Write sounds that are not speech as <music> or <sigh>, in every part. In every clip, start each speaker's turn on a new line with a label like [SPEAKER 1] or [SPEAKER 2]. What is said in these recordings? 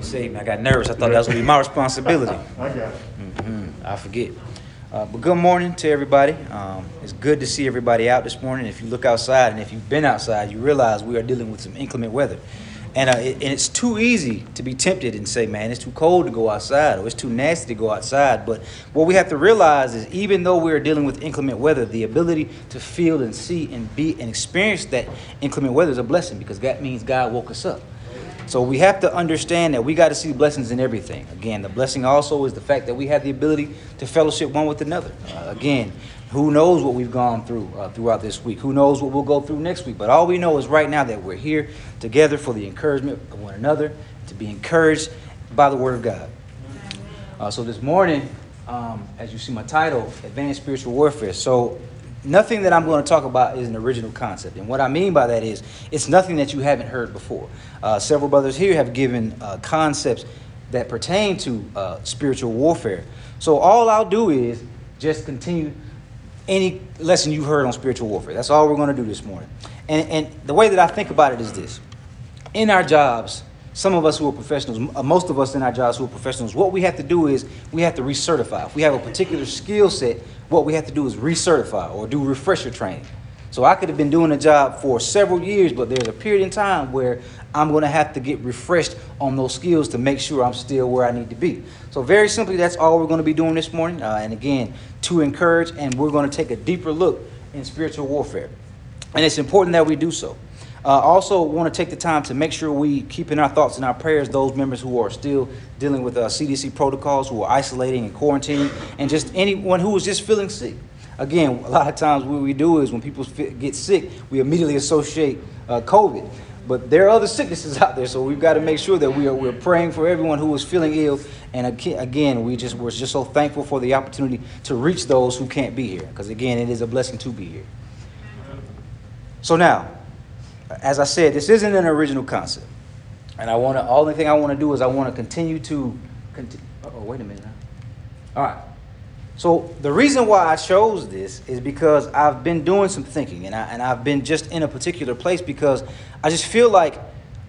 [SPEAKER 1] See, I got nervous. I thought that was gonna be my responsibility. <laughs>
[SPEAKER 2] I got it.
[SPEAKER 1] hmm I forget. Uh, but good morning to everybody. Um, it's good to see everybody out this morning. If you look outside and if you've been outside, you realize we are dealing with some inclement weather. And, uh, it, and it's too easy to be tempted and say, man, it's too cold to go outside or it's too nasty to go outside. But what we have to realize is even though we're dealing with inclement weather, the ability to feel and see and be and experience that inclement weather is a blessing because that means God woke us up. So we have to understand that we got to see blessings in everything. Again, the blessing also is the fact that we have the ability to fellowship one with another. Uh, again, who knows what we've gone through uh, throughout this week? Who knows what we'll go through next week? But all we know is right now that we're here together for the encouragement of one another, to be encouraged by the Word of God. Uh, so this morning, um, as you see my title, Advanced Spiritual Warfare. So nothing that I'm going to talk about is an original concept. And what I mean by that is it's nothing that you haven't heard before. Uh, several brothers here have given uh, concepts that pertain to uh, spiritual warfare. So all I'll do is just continue any lesson you've heard on spiritual warfare. That's all we're going to do this morning. And, and the way that I think about it is this in our jobs, some of us who are professionals, uh, most of us in our jobs who are professionals, what we have to do is we have to recertify. If we have a particular skill set, what we have to do is recertify or do refresher training. So I could have been doing a job for several years, but there's a period in time where I'm going to have to get refreshed on those skills to make sure I'm still where I need to be. So very simply, that's all we're going to be doing this morning. Uh, and again, to encourage, and we're going to take a deeper look in spiritual warfare. And it's important that we do so. Uh, also, want to take the time to make sure we keep in our thoughts and our prayers those members who are still dealing with uh, CDC protocols, who are isolating and quarantining, and just anyone who is just feeling sick. Again, a lot of times what we do is when people get sick, we immediately associate uh, COVID. But there are other sicknesses <laughs> out there, so we've got to make sure that we are we're praying for everyone who is feeling ill. And again, we just we're just so thankful for the opportunity to reach those who can't be here, because again, it is a blessing to be here. So now, as I said, this isn't an original concept, and I want to. Only thing I want to do is I want to continue to. Continue, oh, wait a minute. All right. So the reason why I chose this is because I've been doing some thinking, and I and I've been just in a particular place because I just feel like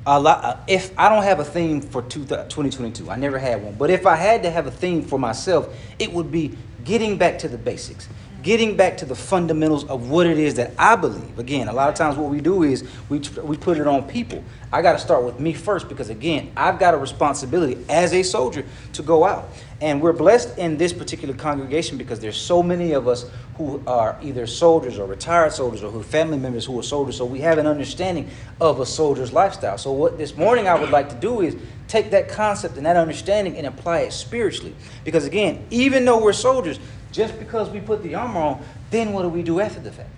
[SPEAKER 1] a lot. Uh, if I don't have a theme for 2022, I never had one. But if I had to have a theme for myself, it would be getting back to the basics getting back to the fundamentals of what it is that I believe. Again, a lot of times what we do is we, we put it on people. I got to start with me first because, again, I've got a responsibility as a soldier to go out. And we're blessed in this particular congregation because there's so many of us who are either soldiers or retired soldiers or who family members who are soldiers. So we have an understanding of a soldier's lifestyle. So what this morning I would like to do is take that concept and that understanding and apply it spiritually. Because again, even though we're soldiers, just because we put the armor on, then what do we do after the fact?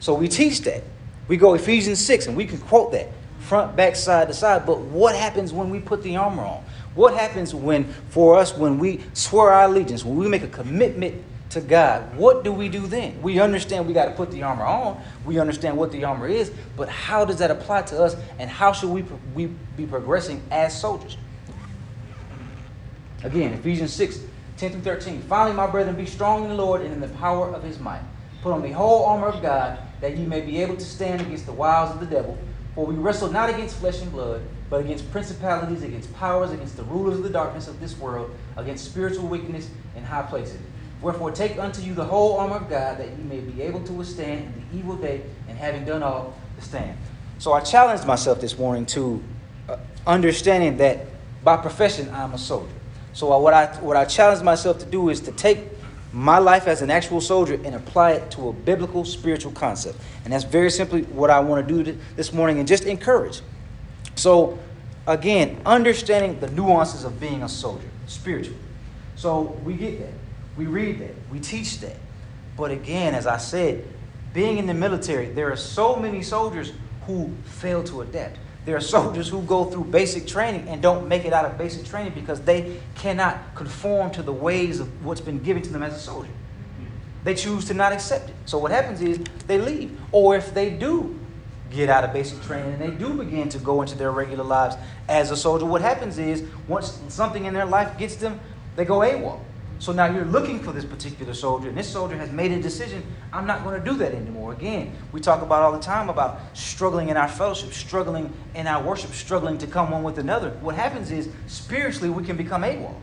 [SPEAKER 1] So we teach that. We go Ephesians 6 and we can quote that front, back, side to side. But what happens when we put the armor on? What happens when, for us, when we swear our allegiance, when we make a commitment to God, what do we do then? We understand we got to put the armor on. We understand what the armor is, but how does that apply to us, and how should we, we be progressing as soldiers? Again, Ephesians 6 10 through 13. Finally, my brethren, be strong in the Lord and in the power of his might. Put on the whole armor of God, that you may be able to stand against the wiles of the devil. For we wrestle not against flesh and blood, but against principalities, against powers, against the rulers of the darkness of this world, against spiritual wickedness in high places. Wherefore, take unto you the whole armor of God, that you may be able to withstand in the evil day, and having done all, to stand. So I challenged myself this morning to uh, understanding that by profession I'm a soldier. So what I what I challenge myself to do is to take my life as an actual soldier and apply it to a biblical spiritual concept. And that's very simply what I want to do this morning and just encourage. So again, understanding the nuances of being a soldier, spiritual. So we get that. We read that. We teach that. But again, as I said, being in the military, there are so many soldiers who fail to adapt. There are soldiers who go through basic training and don't make it out of basic training because they cannot conform to the ways of what's been given to them as a soldier. They choose to not accept it. So what happens is they leave. Or if they do get out of basic training and they do begin to go into their regular lives as a soldier, what happens is once something in their life gets them, they go AWOL. So now you're looking for this particular soldier, and this soldier has made a decision I'm not going to do that anymore. Again, we talk about all the time about struggling in our fellowship, struggling in our worship, struggling to come one with another. What happens is spiritually we can become AWOL.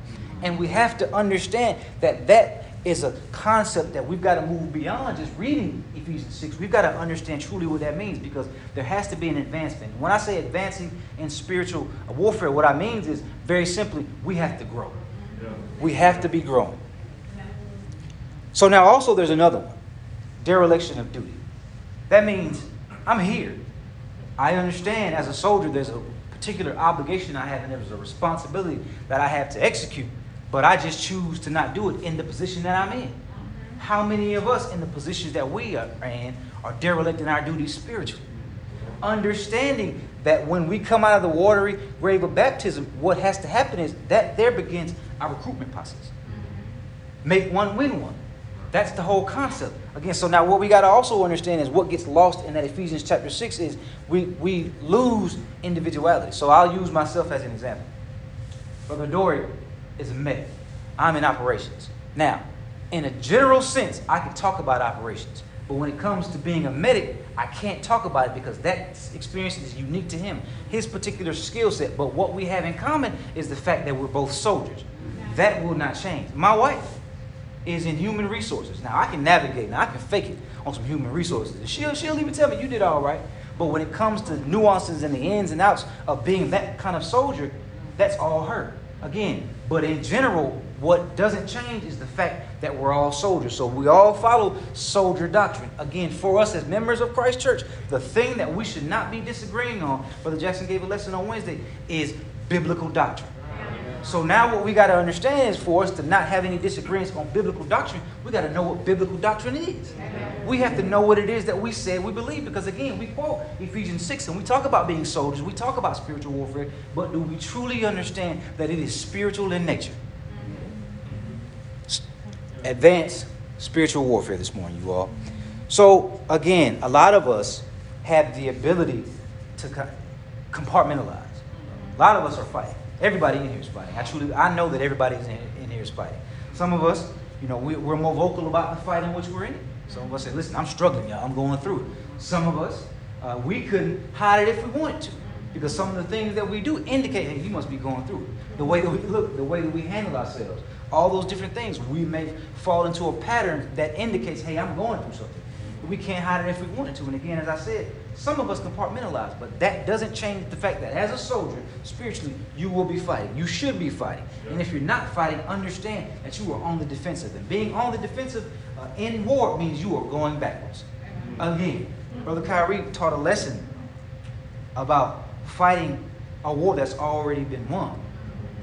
[SPEAKER 1] And we have to understand that that is a concept that we've got to move beyond just reading Ephesians 6. We've got to understand truly what that means because there has to be an advancement. When I say advancing in spiritual warfare, what I mean is very simply, we have to grow. We have to be growing. So now also there's another one dereliction of duty. That means I'm here. I understand as a soldier there's a particular obligation I have and there's a responsibility that I have to execute but I just choose to not do it in the position that I'm in. How many of us in the positions that we are in are derelict in our duties spiritually? Understanding that when we come out of the watery grave of baptism, what has to happen is that there begins our recruitment process. Make one, win one. That's the whole concept. Again, so now what we got to also understand is what gets lost in that Ephesians chapter 6 is we, we lose individuality. So I'll use myself as an example. Brother Dory is a medic. I'm in operations. Now, in a general sense, I can talk about operations. But when it comes to being a medic, I can't talk about it because that experience is unique to him, his particular skill set. But what we have in common is the fact that we're both soldiers. That will not change. My wife is in human resources. Now, I can navigate, now I can fake it on some human resources. She'll, she'll even tell me, you did all right. But when it comes to nuances and the ins and outs of being that kind of soldier, that's all her. Again, but in general, what doesn't change is the fact that we're all soldiers. So we all follow soldier doctrine. Again, for us as members of Christ Church, the thing that we should not be disagreeing on, Brother Jackson gave a lesson on Wednesday, is biblical doctrine. So now what we got to understand is for us to not have any disagreements on biblical doctrine, we got to know what biblical doctrine is. We have to know what it is that we said we believe because again, we quote Ephesians 6 and we talk about being soldiers, we talk about spiritual warfare, but do we truly understand that it is spiritual in nature? Advanced spiritual warfare this morning, you all. So again, a lot of us have the ability to compartmentalize. A lot of us are fighting. Everybody in here is fighting. I truly, I know that everybody in, in here is fighting. Some of us, you know, we, are more vocal about the fight in which we're in. Some of us say, listen, I'm struggling, y'all. I'm going through it. Some of us, uh, we couldn't hide it if we wanted to. Because some of the things that we do indicate, hey, you must be going through it. The way that we look, the way that we handle ourselves, all those different things, we may fall into a pattern that indicates, hey, I'm going through something. We can't hide it if we wanted to. And again, as I said, some of us compartmentalize, but that doesn't change the fact that as a soldier, spiritually, you will be fighting. You should be fighting. And if you're not fighting, understand that you are on the defensive. And being on the defensive uh, in war means you are going backwards. Again, Brother Kyrie taught a lesson about fighting a war that's already been won.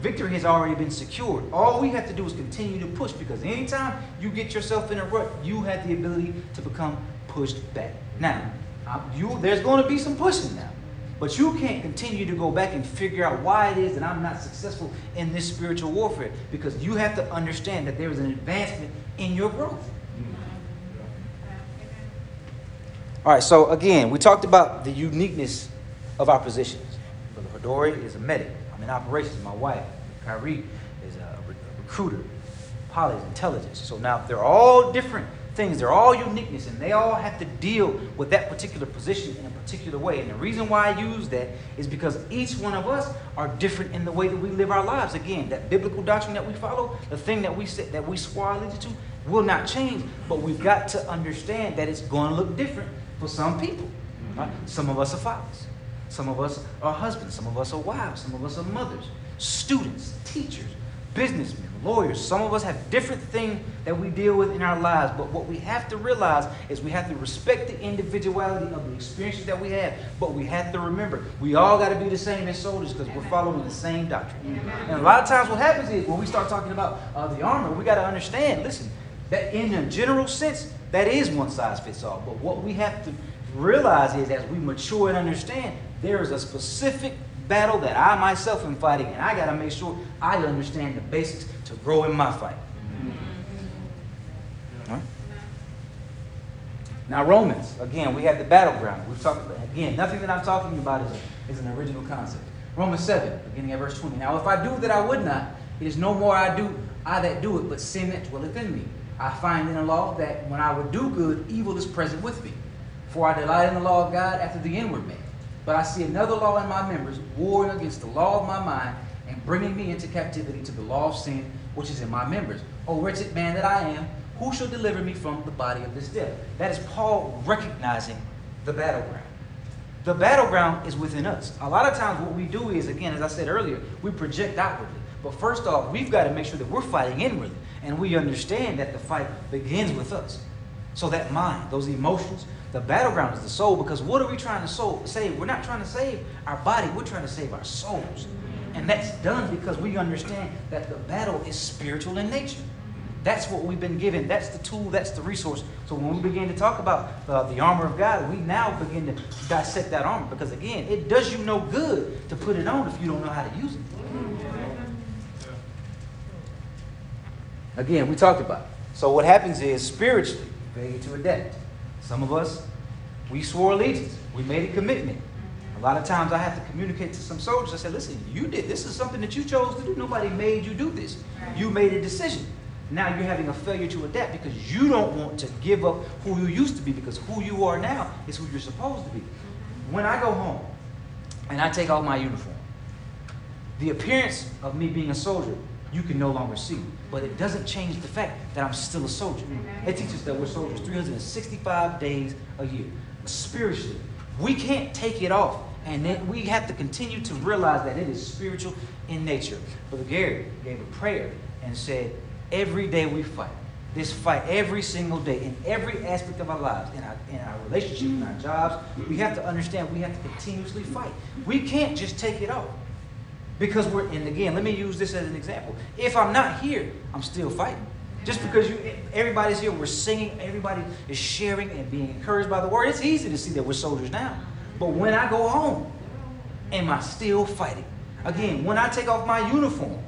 [SPEAKER 1] Victory has already been secured. All we have to do is continue to push because anytime you get yourself in a rut, you have the ability to become pushed back. Now, Uh, you, there's going to be some pushing now. But you can't continue to go back and figure out why it is that I'm not successful in this spiritual warfare because you have to understand that there is an advancement in your growth. All right, so again, we talked about the uniqueness of our positions. Brother Hodori is a medic. I'm in operations. My wife, Kyrie, is a recruiter. Polly is intelligence. So now they're all different things. They're all uniqueness, and they all have to deal with that particular position in a particular way. And the reason why I use that is because each one of us are different in the way that we live our lives. Again, that biblical doctrine that we follow, the thing that we say, that we swear allegiance to, will not change. But we've got to understand that it's going to look different for some people. Right? Some of us are fathers. Some of us are husbands. Some of us are wives. Some of us are mothers, students, teachers, businessmen, lawyers. Some of us have different things that we deal with in our lives. But what we have to realize is we have to respect the individuality of the experiences that we have. But we have to remember we all got to be the same as soldiers because we're following the same doctrine. And a lot of times what happens is when we start talking about uh, the armor, we got to understand, listen, that in a general sense, that is one size fits all. But what we have to realize is as we mature and understand, there is a specific battle that I myself am fighting, and I got to make sure I understand the basics to grow in my fight. Huh? Now, Romans, again, we have the battleground. We've talked about, again, nothing that I'm talking about is, is an original concept. Romans 7, beginning at verse 20. Now, if I do that I would not, it is no more I do, I that do it, but sin that dwelleth in me. I find in the law that when I would do good, evil is present with me. For I delight in the law of God after the inward man. But I see another law in my members, warring against the law of my mind, and bringing me into captivity to the law of sin which is in my members. O wretched man that I am, who shall deliver me from the body of this death? That is Paul recognizing the battleground. The battleground is within us. A lot of times, what we do is, again, as I said earlier, we project outwardly. But first off, we've got to make sure that we're fighting inwardly. And we understand that the fight begins with us. So that mind, those emotions, the battleground is the soul. Because what are we trying to soul, save? We're not trying to save our body, we're trying to save our souls. And that's done because we understand that the battle is spiritual in nature. That's what we've been given. That's the tool. That's the resource. So when we begin to talk about uh, the armor of God, we now begin to dissect that armor because again, it does you no good to put it on if you don't know how to use it. Again, we talked about it. So what happens is spiritually, failure to adapt. Some of us, we swore allegiance. We made a commitment. A lot of times I have to communicate to some soldiers. I said, listen, you did this is something that you chose to do. Nobody made you do this. You made a decision. Now you're having a failure to adapt because you don't want to give up who you used to be because who you are now is who you're supposed to be. When I go home and I take off my uniform, the appearance of me being a soldier, you can no longer see. But it doesn't change the fact that I'm still a soldier. It teaches that we're soldiers 365 days a year. Spiritually, we can't take it off. And then we have to continue to realize that it is spiritual in nature. Brother Gary gave a prayer and said, every day we fight. This fight every single day in every aspect of our lives, in our, in our relationships, in our jobs. We have to understand we have to continuously fight. We can't just take it off. Because we're, and again, let me use this as an example. If I'm not here, I'm still fighting. Just because you, everybody's here, we're singing, everybody is sharing and being encouraged by the word. It's easy to see that we're soldiers now. But when I go home, am I still fighting? Again, when I take off my uniform,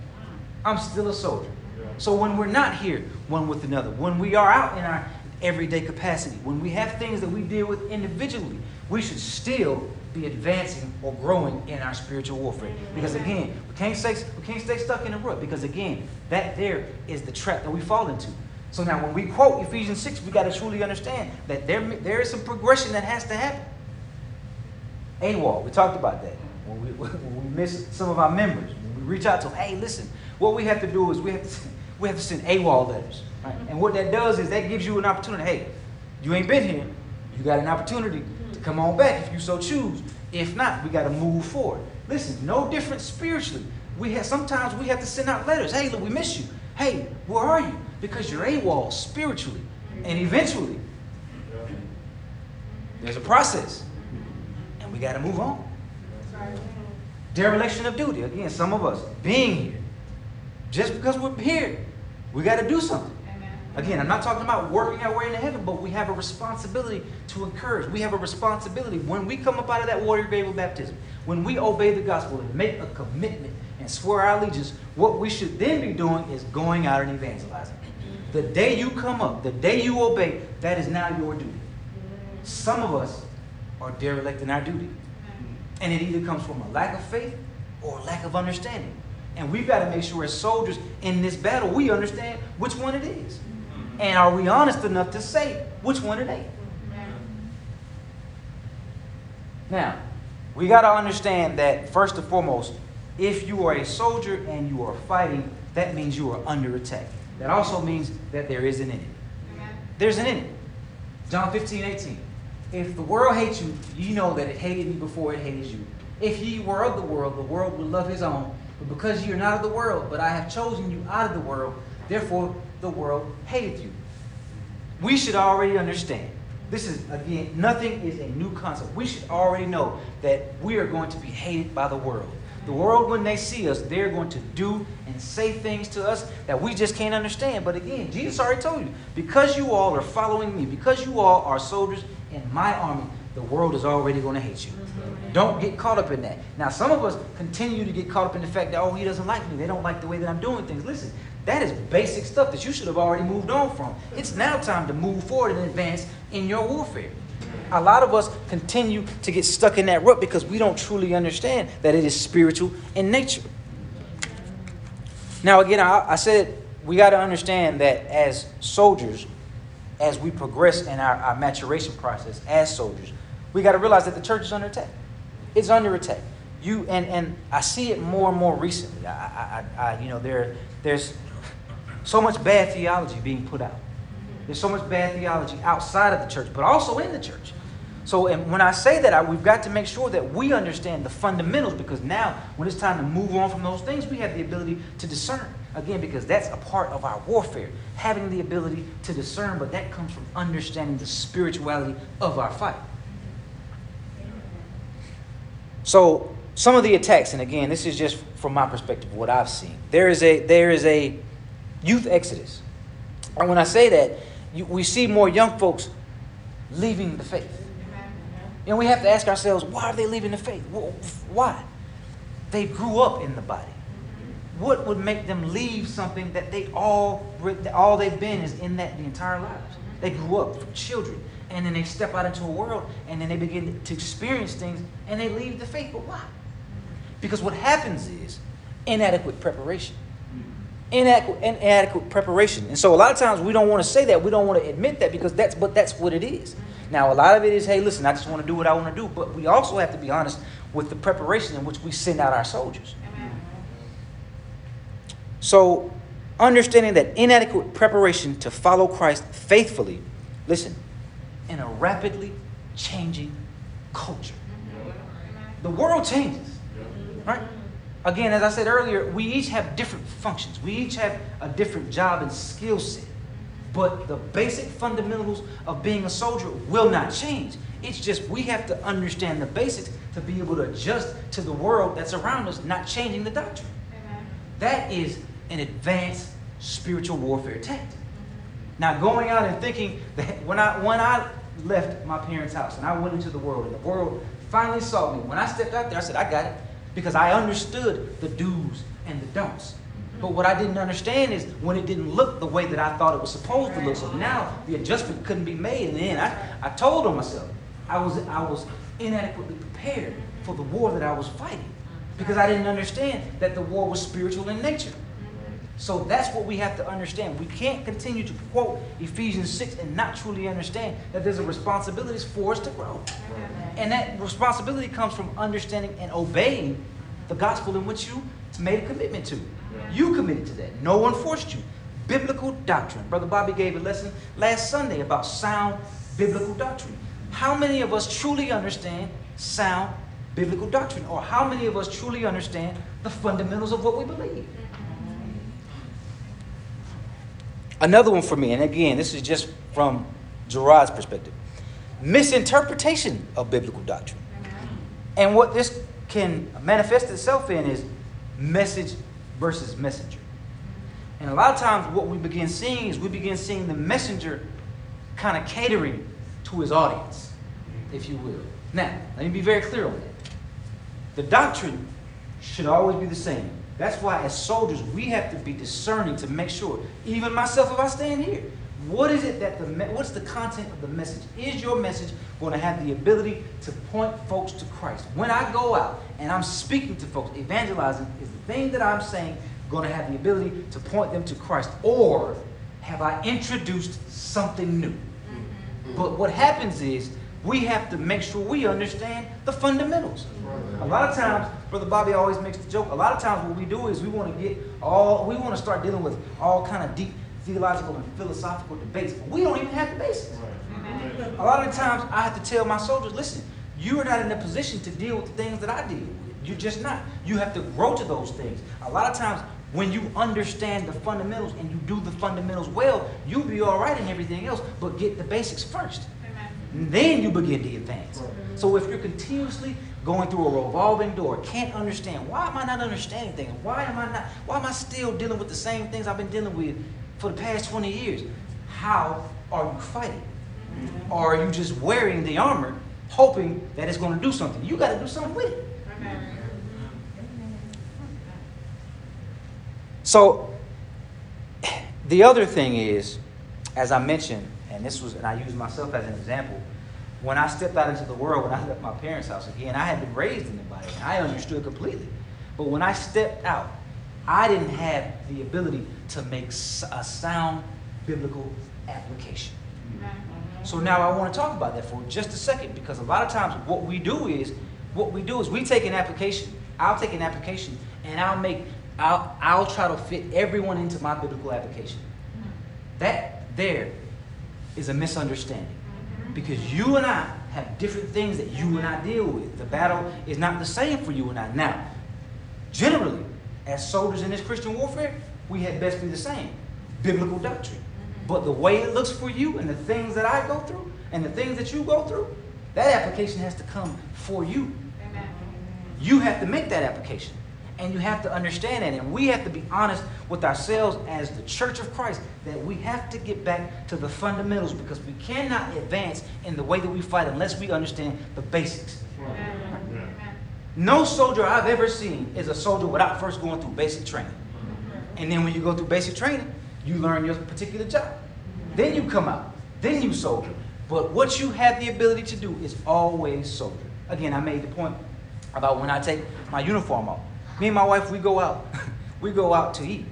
[SPEAKER 1] I'm still a soldier. So when we're not here one with another, when we are out in our everyday capacity, when we have things that we deal with individually, we should still be advancing or growing in our spiritual warfare. Because again, we can't stay, we can't stay stuck in the rut. Because again, that there is the trap that we fall into. So now when we quote Ephesians 6, we got to truly understand that there, there is some progression that has to happen. AWOL, we talked about that. When we, <laughs> when we miss some of our members, when we reach out to them, hey, listen, what we have to do is we have to, we have to send AWOL letters. Right? And what that does is that gives you an opportunity. Hey, you ain't been here. You got an opportunity Come on back if you so choose. If not, we got to move forward. Listen, no different spiritually. We have sometimes we have to send out letters. Hey, look, we miss you. Hey, where are you? Because you're AWOL spiritually. And eventually, there's a process. And we got to move on. Dereliction of duty. Again, some of us being here. Just because we're here, we got to do something. Again, I'm not talking about working our way into heaven, but we have a responsibility to encourage. We have a responsibility when we come up out of that water grave of baptism, when we obey the gospel and make a commitment and swear our allegiance, what we should then be doing is going out and evangelizing. The day you come up, the day you obey, that is now your duty. Some of us are derelict in our duty. And it either comes from a lack of faith or lack of understanding. And we've got to make sure as soldiers in this battle, we understand which one it is. And are we honest enough to say which one it ain't? Now, we got to understand that first and foremost, if you are a soldier and you are fighting, that means you are under attack. That also means that there is an enemy. There's an enemy. John 15, 18. If the world hates you, you know that it hated me before it hated you. If ye were of the world, the world would love his own. But because you are not of the world, but I have chosen you out of the world, therefore the world hateth you. We should already understand. This is, again, nothing is a new concept. We should already know that we are going to be hated by the world. The world, when they see us, they're going to do and say things to us that we just can't understand. But again, Jesus already told you because you all are following me, because you all are soldiers in my army, the world is already going to hate you. Don't get caught up in that. Now, some of us continue to get caught up in the fact that, oh, he doesn't like me. They don't like the way that I'm doing things. Listen, that is basic stuff that you should have already moved on from. It's now time to move forward and advance in your warfare. A lot of us continue to get stuck in that rut because we don't truly understand that it is spiritual in nature. Now, again, I, I said we got to understand that as soldiers, as we progress in our, our maturation process as soldiers, we got to realize that the church is under attack. It's under attack. You and and I see it more and more recently. I, I, I you know there there's so much bad theology being put out. There's so much bad theology outside of the church, but also in the church. So, and when I say that, I, we've got to make sure that we understand the fundamentals because now, when it's time to move on from those things, we have the ability to discern. Again, because that's a part of our warfare, having the ability to discern, but that comes from understanding the spirituality of our fight. So, some of the attacks, and again, this is just from my perspective, what I've seen. There is a there is a youth exodus, and when I say that, you, we see more young folks leaving the faith. And we have to ask ourselves, why are they leaving the faith? Why? They grew up in the body. What would make them leave something that they all all they've been is in that the entire lives? They grew up from children, and then they step out into a world, and then they begin to experience things, and they leave the faith. But why? Because what happens is inadequate preparation. Inadequate, inadequate preparation. And so a lot of times we don't want to say that. We don't want to admit that because that's but that's what it is. Now, a lot of it is, hey, listen, I just want to do what I want to do. But we also have to be honest with the preparation in which we send out our soldiers. Amen. So, understanding that inadequate preparation to follow Christ faithfully, listen, in a rapidly changing culture. The world changes, right? Again, as I said earlier, we each have different functions. We each have a different job and skill set. But the basic fundamentals of being a soldier will not change. It's just we have to understand the basics to be able to adjust to the world that's around us, not changing the doctrine. Amen. That is an advanced spiritual warfare tactic. Now, going out and thinking that when I when I left my parents' house and I went into the world and the world finally saw me, when I stepped out there, I said, I got it. Because I understood the do's and the don'ts. Mm-hmm. But what I didn't understand is when it didn't look the way that I thought it was supposed to look. So now the adjustment couldn't be made. And then I, I told on myself I was, I was inadequately prepared for the war that I was fighting because I didn't understand that the war was spiritual in nature. So that's what we have to understand. We can't continue to quote Ephesians 6 and not truly understand that there's a responsibility for us to grow. And that responsibility comes from understanding and obeying the gospel in which you made a commitment to. You committed to that. No one forced you. Biblical doctrine. Brother Bobby gave a lesson last Sunday about sound biblical doctrine. How many of us truly understand sound biblical doctrine? Or how many of us truly understand the fundamentals of what we believe? Another one for me, and again, this is just from Gerard's perspective misinterpretation of biblical doctrine. And what this can manifest itself in is message versus messenger. And a lot of times, what we begin seeing is we begin seeing the messenger kind of catering to his audience, if you will. Now, let me be very clear on that. The doctrine should always be the same. That's why, as soldiers, we have to be discerning to make sure, even myself, if I stand here, what is it that the what's the content of the message? Is your message going to have the ability to point folks to Christ? When I go out and I'm speaking to folks, evangelizing is the thing that I'm saying going to have the ability to point them to Christ, or have I introduced something new? Mm-hmm. But what happens is we have to make sure we understand the fundamentals. A lot of times, Brother Bobby always makes the joke. A lot of times, what we do is we want to get all we want to start dealing with all kind of deep theological and philosophical debates, but we don't even have the basics. A lot of times I have to tell my soldiers, listen, you are not in a position to deal with the things that I deal with. You're just not. You have to grow to those things. A lot of times when you understand the fundamentals and you do the fundamentals well, you'll be all right in everything else, but get the basics first. Then you begin to advance. So if you're continuously going through a revolving door, can't understand, why am I not understanding things? Why am I not, why am I still dealing with the same things I've been dealing with for the past 20 years. How are you fighting? Or are you just wearing the armor, hoping that it's going to do something? You got to do something with it. So, the other thing is, as I mentioned, and this was, and I use myself as an example, when I stepped out into the world, when I left my parents' house again, I had been raised in the body, and I understood completely. But when I stepped out I didn't have the ability to make a sound biblical application. Mm-hmm. So now I want to talk about that for just a second because a lot of times what we do is what we do is we take an application. I'll take an application and I'll make I'll I'll try to fit everyone into my biblical application. Mm-hmm. That there is a misunderstanding because you and I have different things that you and I deal with. The battle is not the same for you and I. Now, generally, as soldiers in this Christian warfare, we had best be the same biblical doctrine. But the way it looks for you and the things that I go through and the things that you go through, that application has to come for you. You have to make that application. And you have to understand that. And we have to be honest with ourselves as the church of Christ that we have to get back to the fundamentals because we cannot advance in the way that we fight unless we understand the basics. No soldier I've ever seen is a soldier without first going through basic training. And then when you go through basic training, you learn your particular job. Then you come out. Then you soldier. But what you have the ability to do is always soldier. Again, I made the point about when I take my uniform off. Me and my wife, we go out. <laughs> we go out to eat.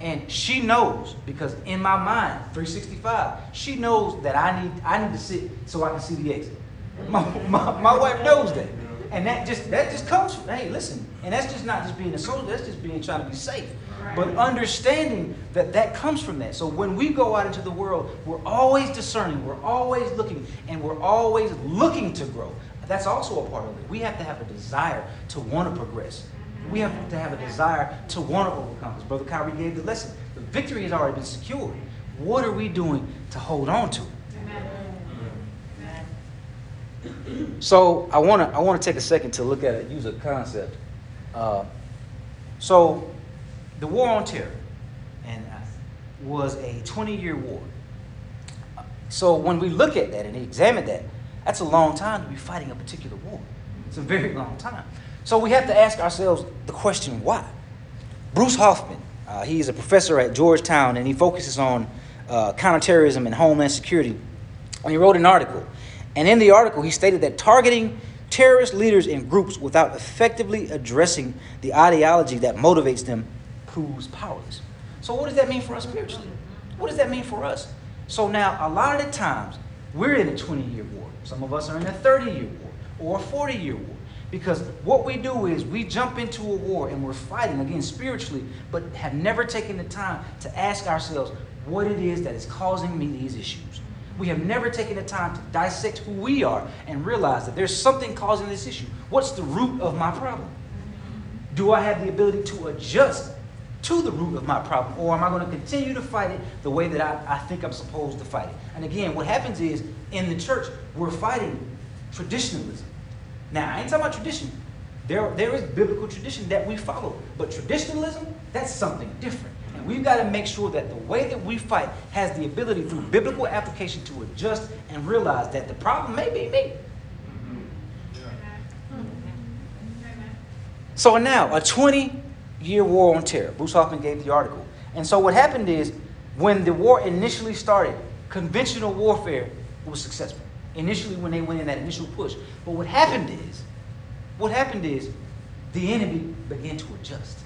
[SPEAKER 1] And she knows, because in my mind, 365, she knows that I need I need to sit so I can see the exit. <laughs> My, my, my wife knows that. And that just that just comes from, hey, listen. And that's just not just being a soldier, that's just being trying to be safe. But understanding that that comes from that. So when we go out into the world, we're always discerning, we're always looking, and we're always looking to grow. That's also a part of it. We have to have a desire to want to progress. We have to have a desire to want to overcome. As Brother Kyrie gave the lesson, the victory has already been secured. What are we doing to hold on to it? So I want to I want to take a second to look at it, use a concept. Uh, so the war on terror and uh, was a 20-year war. So when we look at that and examine that, that's a long time to be fighting a particular war. It's a very long time. So we have to ask ourselves the question, why? Bruce Hoffman, uh, he is a professor at Georgetown and he focuses on uh, counterterrorism and homeland security. And he wrote an article. And in the article, he stated that targeting terrorist leaders and groups without effectively addressing the ideology that motivates them proves powerless. So, what does that mean for us spiritually? What does that mean for us? So, now a lot of the times we're in a 20 year war. Some of us are in a 30 year war or a 40 year war. Because what we do is we jump into a war and we're fighting, again, spiritually, but have never taken the time to ask ourselves what it is that is causing me these issues. We have never taken the time to dissect who we are and realize that there's something causing this issue. What's the root of my problem? Do I have the ability to adjust to the root of my problem? Or am I going to continue to fight it the way that I, I think I'm supposed to fight it? And again, what happens is in the church, we're fighting traditionalism. Now, I ain't talking about tradition. There, there is biblical tradition that we follow. But traditionalism, that's something different. And we've got to make sure that the way that we fight has the ability through biblical application to adjust and realize that the problem may be me. So now, a 20 year war on terror. Bruce Hoffman gave the article. And so what happened is, when the war initially started, conventional warfare was successful. Initially, when they went in that initial push. But what happened is, what happened is, the enemy began to adjust.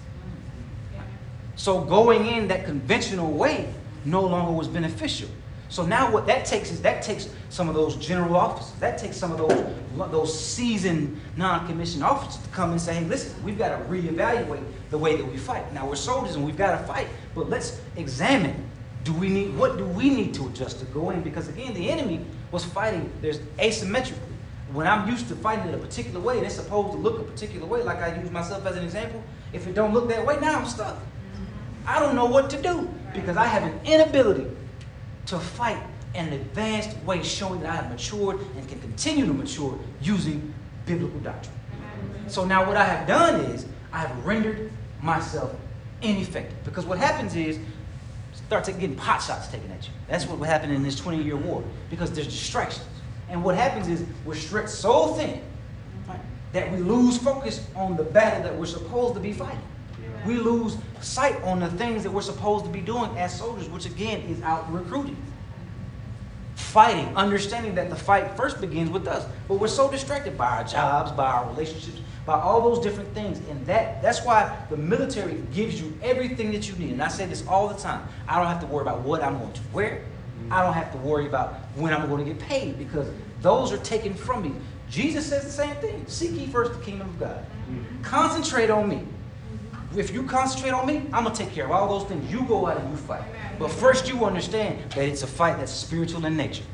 [SPEAKER 1] So going in that conventional way no longer was beneficial. So now what that takes is that takes some of those general officers, that takes some of those those seasoned non-commissioned officers to come and say, hey, listen, we've got to reevaluate the way that we fight. Now we're soldiers and we've got to fight, but let's examine. Do we need what do we need to adjust to go in? Because again, the enemy was fighting, there's asymmetrically. When I'm used to fighting in a particular way, and it's supposed to look a particular way, like I use myself as an example, if it don't look that way, now I'm stuck. I don't know what to do because I have an inability to fight in an advanced way, showing that I have matured and can continue to mature using biblical doctrine. So now what I have done is I have rendered myself ineffective. Because what happens is start getting pot shots taken at you. That's what happened in this 20-year war. Because there's distractions. And what happens is we're stretched so thin right, that we lose focus on the battle that we're supposed to be fighting we lose sight on the things that we're supposed to be doing as soldiers, which again is out recruiting. Fighting, understanding that the fight first begins with us. But we're so distracted by our jobs, by our relationships, by all those different things. And that that's why the military gives you everything that you need. And I say this all the time. I don't have to worry about what I'm going to wear. I don't have to worry about when I'm going to get paid because those are taken from me. Jesus says the same thing. Seek ye first the kingdom of God. Concentrate on me. If you concentrate on me, I'm going to take care of all those things. You go out and you fight. But first, you understand that it's a fight that's spiritual in nature.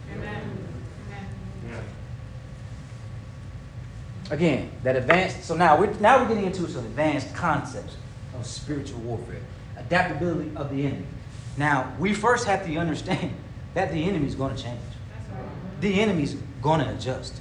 [SPEAKER 1] Again, that advanced. So now we're now we're getting into some advanced concepts of spiritual warfare, adaptability of the enemy. Now we first have to understand <laughs> that the enemy is going to change. The enemy's going to adjust.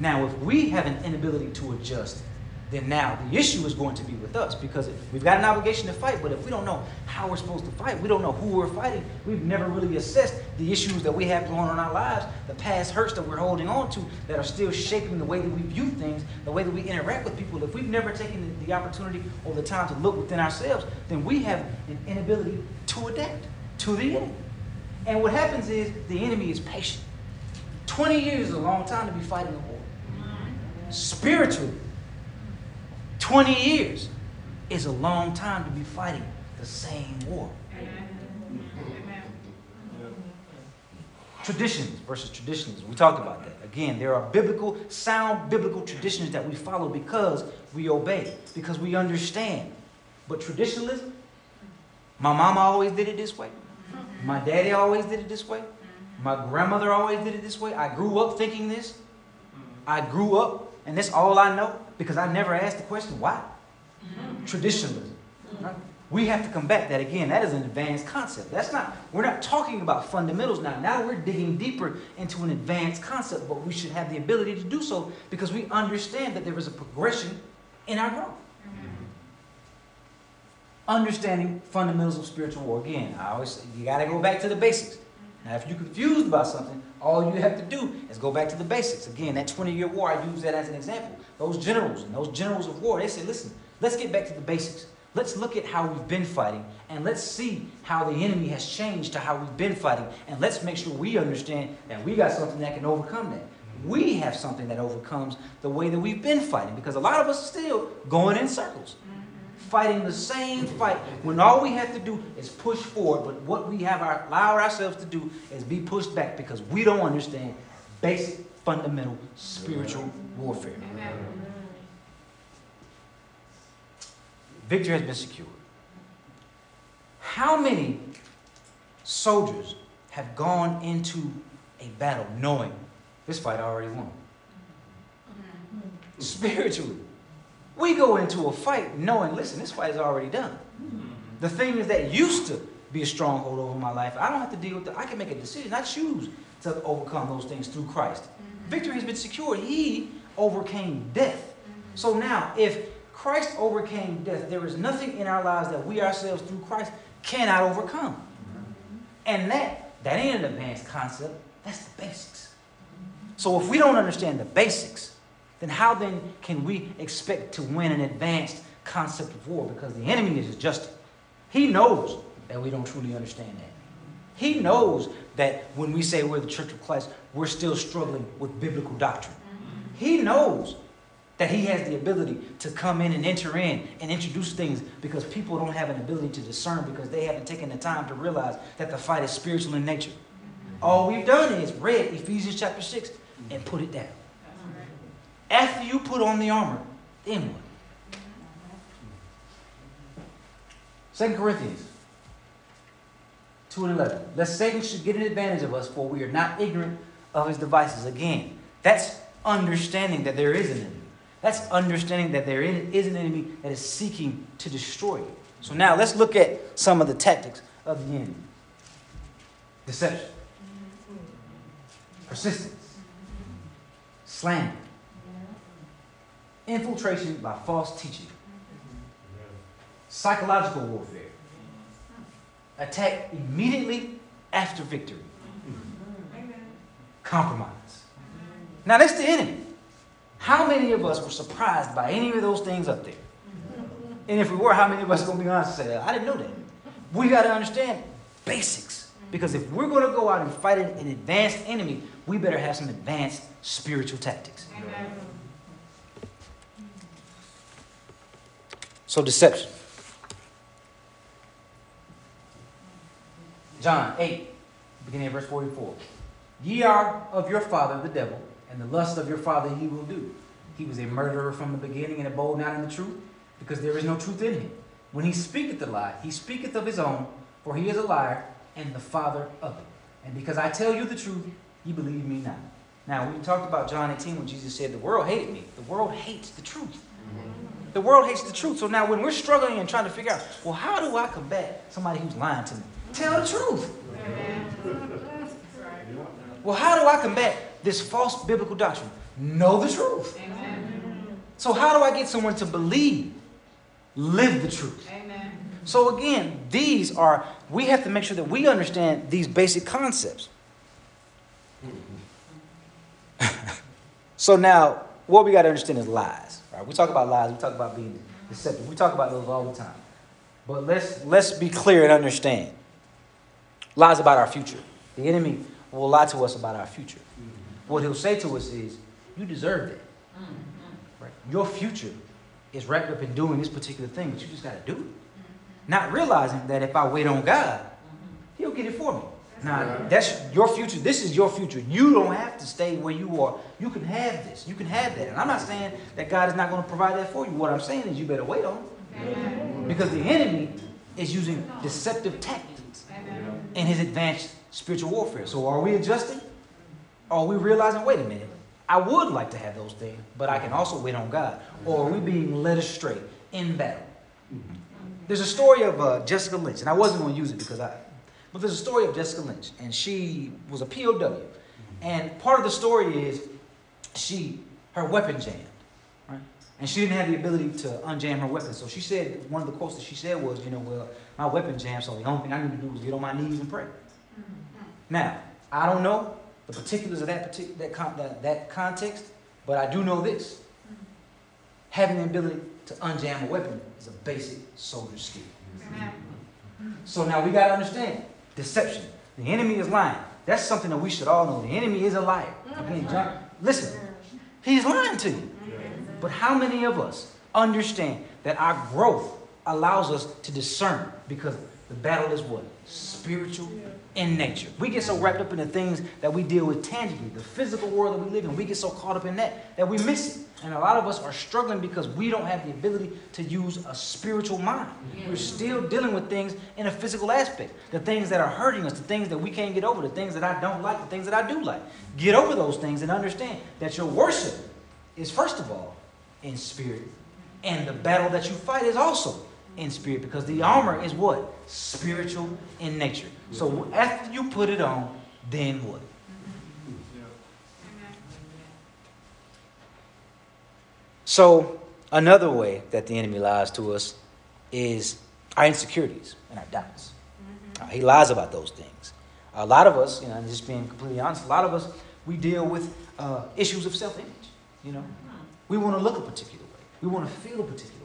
[SPEAKER 1] Now, if we have an inability to adjust, then now the issue is going to be with us because we've got an obligation to fight, but if we don't know how we're supposed to fight, we don't know who we're fighting, we've never really assessed the issues that we have going on in our lives, the past hurts that we're holding on to that are still shaping the way that we view things, the way that we interact with people. If we've never taken the opportunity or the time to look within ourselves, then we have an inability to adapt to the enemy. And what happens is the enemy is patient. 20 years is a long time to be fighting a war. Spiritually, 20 years is a long time to be fighting the same war. Traditions versus traditions. We talked about that. Again, there are biblical, sound biblical traditions that we follow because we obey, because we understand. But traditionalism, my mama always did it this way. My daddy always did it this way. My grandmother always did it this way. I grew up thinking this. I grew up, and that's all I know because I never asked the question why. Traditionalism. Right? We have to combat that again. That is an advanced concept. That's not, we're not talking about fundamentals now. Now we're digging deeper into an advanced concept, but we should have the ability to do so because we understand that there is a progression in our growth. Understanding fundamentals of spiritual war. Again, I always you got to go back to the basics. Now, if you're confused about something, all you have to do is go back to the basics. Again, that 20 year war, I use that as an example. Those generals and those generals of war, they say, listen, let's get back to the basics. Let's look at how we've been fighting and let's see how the enemy has changed to how we've been fighting. And let's make sure we understand that we got something that can overcome that. We have something that overcomes the way that we've been fighting because a lot of us are still going in circles, fighting the same fight when all we have to do is push forward. But what we have our, allowed ourselves to do is be pushed back because we don't understand basic, fundamental spiritual warfare. Amen. Victory has been secured. How many soldiers have gone into a battle knowing this fight I already won? Mm-hmm. Spiritually. We go into a fight knowing, listen, this fight is already done. Mm-hmm. The things that used to be a stronghold over my life, I don't have to deal with that. I can make a decision. I choose to overcome those things through Christ. Mm-hmm. Victory has been secured. He overcame death. Mm-hmm. So now, if Christ overcame death. There is nothing in our lives that we ourselves through Christ cannot overcome. And that, that ain't an advanced concept. That's the basics. So if we don't understand the basics, then how then can we expect to win an advanced concept of war? Because the enemy is just, he knows that we don't truly understand that. He knows that when we say we're the church of Christ, we're still struggling with biblical doctrine. He knows that he has the ability to come in and enter in and introduce things because people don't have an ability to discern because they haven't taken the time to realize that the fight is spiritual in nature. All we've done is read Ephesians chapter 6 and put it down. After you put on the armor, then what? Second Corinthians 2 and 11. Lest Satan should get an advantage of us, for we are not ignorant of his devices. Again, that's understanding that there is an enemy. That's understanding that there is an enemy that is seeking to destroy you. So now let's look at some of the tactics of the enemy deception, persistence, slander, infiltration by false teaching, psychological warfare, attack immediately after victory, compromise. Now, that's the enemy. How many of us were surprised by any of those things up there? And if we were, how many of us are going to be honest and say, I didn't know that? We got to understand basics. Because if we're going to go out and fight an advanced enemy, we better have some advanced spiritual tactics. Amen. So, deception. John 8, beginning of verse 44. Ye are of your father the devil, and the lust of your father ye will do. He was a murderer from the beginning and abode not in the truth, because there is no truth in him. When he speaketh the lie, he speaketh of his own, for he is a liar and the father of it. And because I tell you the truth, ye believe me not. Now, we talked about John 18 when Jesus said, The world hated me. The world hates the truth. Mm-hmm. The world hates the truth. So now, when we're struggling and trying to figure out, well, how do I combat somebody who's lying to me? Tell the truth. Well, how do I combat this false biblical doctrine? Know the truth. So, how do I get someone to believe? Live the truth.
[SPEAKER 2] Amen.
[SPEAKER 1] So, again, these are, we have to make sure that we understand these basic concepts. <laughs> so, now, what we got to understand is lies. Right? We talk about lies, we talk about being deceptive, we talk about those all the time. But let's, let's be clear and understand lies about our future. The enemy will lie to us about our future. Mm-hmm. What he'll say to us is, You deserve it. Mm-hmm. Right? Your future is wrapped up in doing this particular thing, but you just got to do it. Mm-hmm. Not realizing that if I wait on God, He'll get it for me. Now, that's your future. This is your future. You don't have to stay where you are. You can have this. You can have that. And I'm not saying that God is not going to provide that for you. What I'm saying is you better wait on it. Because the enemy is using deceptive tactics in his advanced spiritual warfare. So are we adjusting? Are we realizing, wait a minute, I would like to have those things, but I can also wait on God? Or are we being led astray in battle? There's a story of uh, Jessica Lynch, and I wasn't going to use it because I, but there's a story of Jessica Lynch, and she was a POW. And part of the story is she, her weapon jammed, right? And she didn't have the ability to unjam her weapon. So she said, one of the quotes that she said was, you know, well, my weapon jammed, so the only thing I need to do is get on my knees and pray. Mm-hmm. Now, I don't know the particulars of that, particular, that, con- that, that context, but I do know this. Mm-hmm. Having the ability to unjam a weapon is a basic soldier skill. Mm-hmm. So now we got to understand deception. The enemy is lying. That's something that we should all know. The enemy is a liar. Mm-hmm. John, listen, he's lying to you. Mm-hmm. But how many of us understand that our growth allows us to discern because the battle is what? Spiritual in nature. We get so wrapped up in the things that we deal with tangibly, the physical world that we live in. We get so caught up in that that we miss it. And a lot of us are struggling because we don't have the ability to use a spiritual mind. We're still dealing with things in a physical aspect. The things that are hurting us, the things that we can't get over, the things that I don't like, the things that I do like. Get over those things and understand that your worship is, first of all, in spirit. And the battle that you fight is also in spirit because the armor is what? Spiritual in nature. So after you put it on, then what? So another way that the enemy lies to us is our insecurities and our doubts. Uh, he lies about those things. A lot of us, you know, and just being completely honest, a lot of us, we deal with uh, issues of self-image. You know, we want to look a particular way. We want to feel a particular way.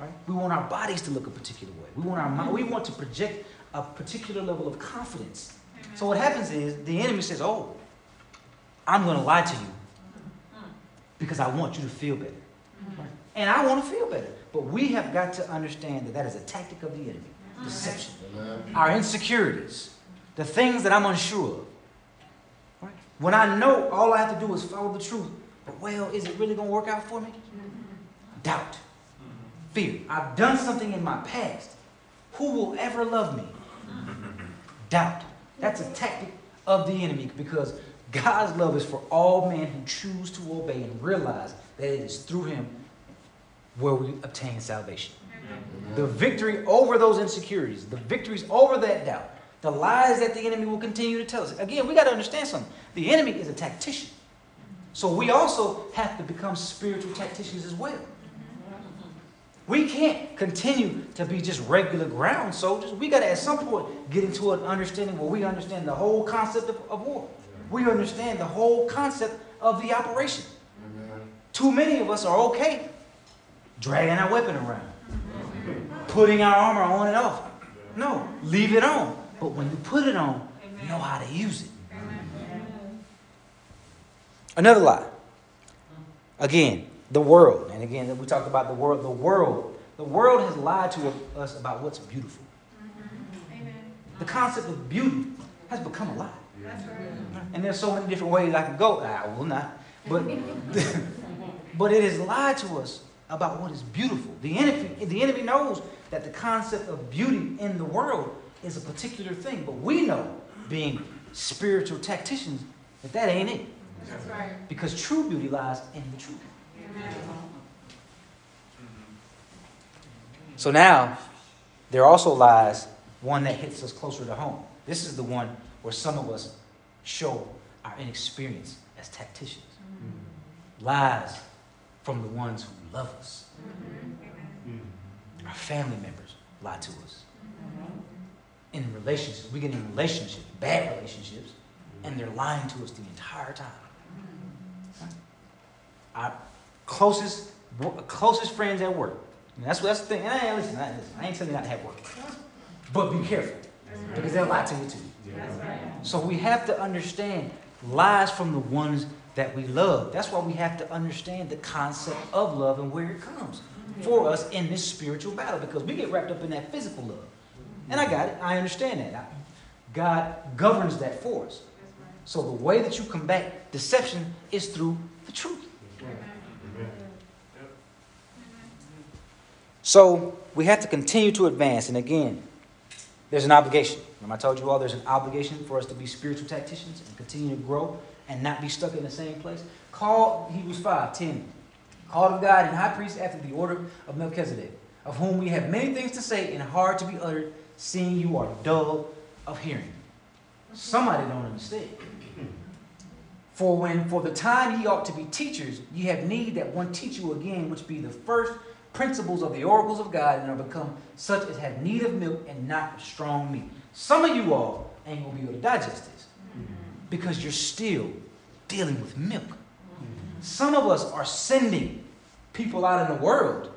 [SPEAKER 1] Right? We want our bodies to look a particular way. We want our mind, we want to project a particular level of confidence. So what happens is the enemy says, "Oh, I'm going to lie to you because I want you to feel better." Right? And I want to feel better. But we have got to understand that that is a tactic of the enemy. Mm-hmm. Deception. Our insecurities. The things that I'm unsure of. Right? When I know all I have to do is follow the truth. But well, is it really going to work out for me? Mm-hmm. Doubt. Fear. I've done something in my past. Who will ever love me? Doubt. That's a tactic of the enemy because God's love is for all men who choose to obey and realize that it is through him where we obtain salvation. The victory over those insecurities, the victories over that doubt, the lies that the enemy will continue to tell us. Again, we got to understand something. The enemy is a tactician. So we also have to become spiritual tacticians as well. We can't continue to be just regular ground soldiers. We got to, at some point, get into an understanding where we understand the whole concept of, of war. We understand the whole concept of the operation. Too many of us are okay dragging our weapon around, putting our armor on and off. No, leave it on. But when you put it on, know how to use it. Another lie. Again, the world. And again, we talked about the world. The world, The world has lied to us about what's beautiful. The concept of beauty has become a lie. And there's so many different ways I can go. I will not. But, <laughs> but it has lied to us about what is beautiful. The enemy, the enemy knows that the concept of beauty in the world is a particular thing. But we know, being spiritual tacticians, that that ain't it.
[SPEAKER 2] That's right.
[SPEAKER 1] Because true beauty lies in the truth. So now, there also lies one that hits us closer to home. This is the one where some of us show our inexperience as tacticians. Lies from the ones who love us. Our family members lie to us. In relationships, we get in relationships, bad relationships, and they're lying to us the entire time. Our closest, closest friends at work. And that's that's the thing. And I ain't listen, I listen, I ain't telling you not to have work, but be careful because they'll lie to you too.
[SPEAKER 2] Right.
[SPEAKER 1] So we have to understand lies from the ones that we love. That's why we have to understand the concept of love and where it comes for us in this spiritual battle because we get wrapped up in that physical love. And I got it. I understand that. I- God governs that for us. So the way that you combat deception is through the truth. So we have to continue to advance. And again, there's an obligation. Remember, I told you all there's an obligation for us to be spiritual tacticians and continue to grow and not be stuck in the same place. Call Hebrews 5 10. Called of God and high priest after the order of Melchizedek, of whom we have many things to say and hard to be uttered, seeing you are dull of hearing. Somebody don't understand. For when for the time ye ought to be teachers, ye have need that one teach you again, which be the first principles of the oracles of God, and are become such as have need of milk and not of strong meat. Some of you all ain't gonna be able to digest this because you're still dealing with milk. Some of us are sending people out in the world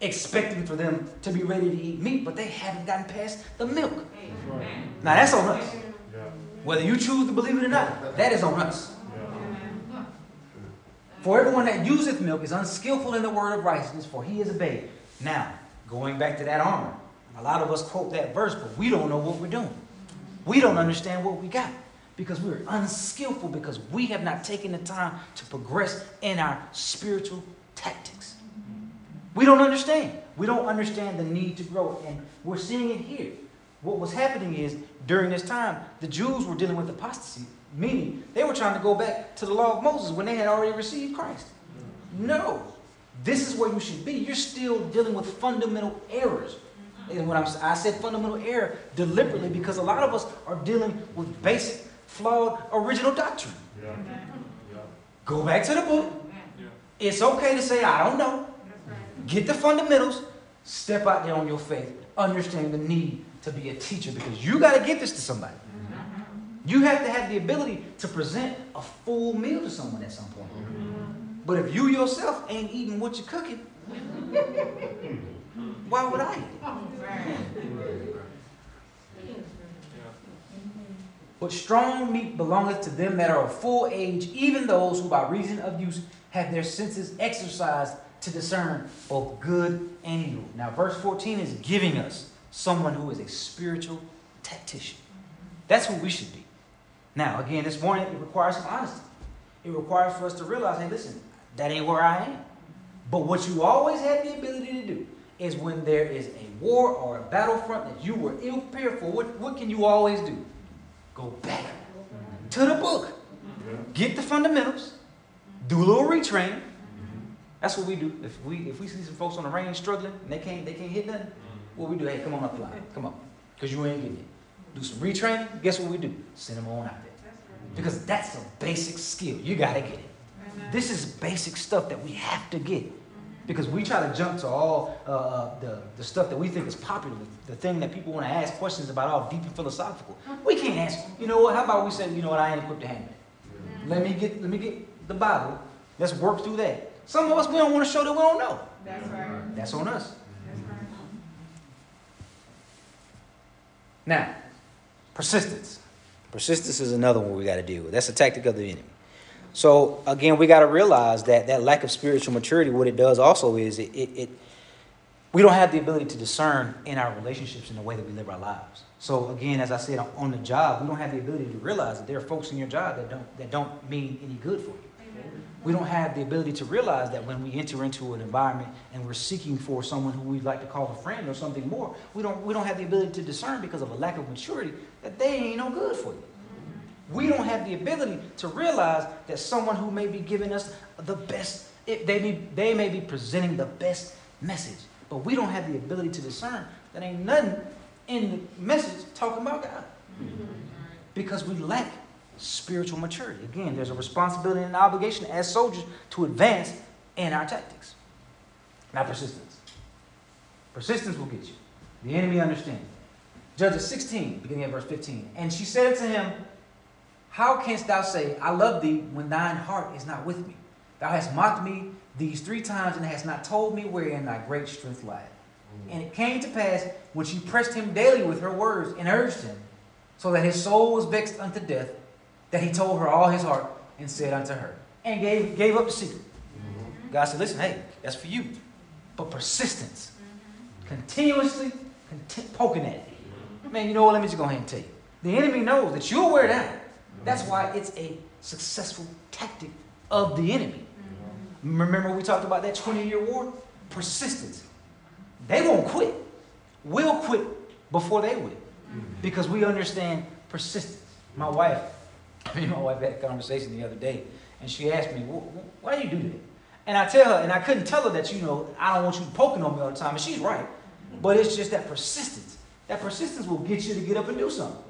[SPEAKER 1] expecting for them to be ready to eat meat, but they haven't gotten past the milk.
[SPEAKER 2] Amen.
[SPEAKER 1] Now that's on us.
[SPEAKER 3] Yeah,
[SPEAKER 1] Whether you choose to believe it or not, that is on us. For everyone that useth milk is unskillful in the word of righteousness, for he is a babe. Now, going back to that armor, a lot of us quote that verse, but we don't know what we're doing. We don't understand what we got because we're unskillful because we have not taken the time to progress in our spiritual tactics. We don't understand. We don't understand the need to grow, and we're seeing it here. What was happening is during this time, the Jews were dealing with apostasy, meaning they were trying to go back to the law of Moses when they had already received Christ. No, this is where you should be. You're still dealing with fundamental errors. And when I'm, I said fundamental error deliberately because a lot of us are dealing with basic, flawed, original doctrine.
[SPEAKER 3] Yeah, yeah.
[SPEAKER 1] Go back to the book. It's okay to say, I don't know. Get the fundamentals, step out there on your faith, understand the need to be a teacher because you got to give this to somebody. You have to have the ability to present a full meal to someone at some point. Mm-hmm. But if you yourself ain't eating what you're cooking, why would I eat? But strong meat belongeth to them that are of full age, even those who by reason of use have their senses exercised to discern both good and evil. Now, verse 14 is giving us someone who is a spiritual tactician. That's who we should be. Now, again, this morning it requires some honesty. It requires for us to realize, hey, listen, that ain't where I am. But what you always had the ability to do is when there is a war or a battlefront that you were ill prepared for, what, what can you always do? Go back to the book. Get the fundamentals. Do a little retraining. That's what we do. If we if we see some folks on the range struggling and they can't they can't hit nothing, mm-hmm. what we do? Hey, come on up the line. Come on, because you ain't getting it. Do some retraining. Guess what we do? Send them on out there because that's a basic skill. You gotta get it. This is basic stuff that we have to get because we try to jump to all uh, uh, the, the stuff that we think is popular, the thing that people want to ask questions about, all deep and philosophical. We can't answer. You know what? How about we say, you know what? I ain't equipped to handle it. Let me get let me get the Bible. Let's work through that. Some of us we don't want to show that we don't know.
[SPEAKER 2] That's right.
[SPEAKER 1] That's on us.
[SPEAKER 2] That's right.
[SPEAKER 1] Now, persistence. Persistence is another one we got to deal with. That's a tactic of the enemy. So again, we got to realize that that lack of spiritual maturity, what it does also is it, it, it we don't have the ability to discern in our relationships in the way that we live our lives. So again, as I said on- on the job, we don't have the ability to realize that there are folks in your job that don't that don't mean any good for you. We don't have the ability to realize that when we enter into an environment and we're seeking for someone who we'd like to call a friend or something more, we don't we don't have the ability to discern because of a lack of maturity that they ain't no good for you. We don't have the ability to realize that someone who may be giving us the best, it, they, may, they may be presenting the best message, but we don't have the ability to discern that ain't nothing in the message talking about God. Mm-hmm. Because we lack spiritual maturity. Again, there's a responsibility and an obligation as soldiers to advance in our tactics. Not persistence. Persistence will get you. The enemy understands. Judges 16, beginning at verse 15. And she said unto him, How canst thou say, I love thee, when thine heart is not with me? Thou hast mocked me these three times, and hast not told me wherein thy great strength lieth. Mm. And it came to pass, when she pressed him daily with her words, and urged him, so that his soul was vexed unto death, that he told her all his heart, and said unto her, and gave, gave up the secret. Mm-hmm. God said, Listen, hey, that's for you. But persistence, mm-hmm. continuously conti- poking at it. Mm-hmm. Man, you know what? Let me just go ahead and tell you. The enemy knows that you'll wear down. That's why it's a successful tactic of the enemy. Remember we talked about that 20 year war? Persistence. They won't quit. We'll quit before they will. Because we understand persistence. My wife, me and my wife had a conversation the other day, and she asked me, "Wh- wh- why do you do that? And I tell her, and I couldn't tell her that, you know, I don't want you poking on me all the time, and she's right. But it's just that persistence. That persistence will get you to get up and do something.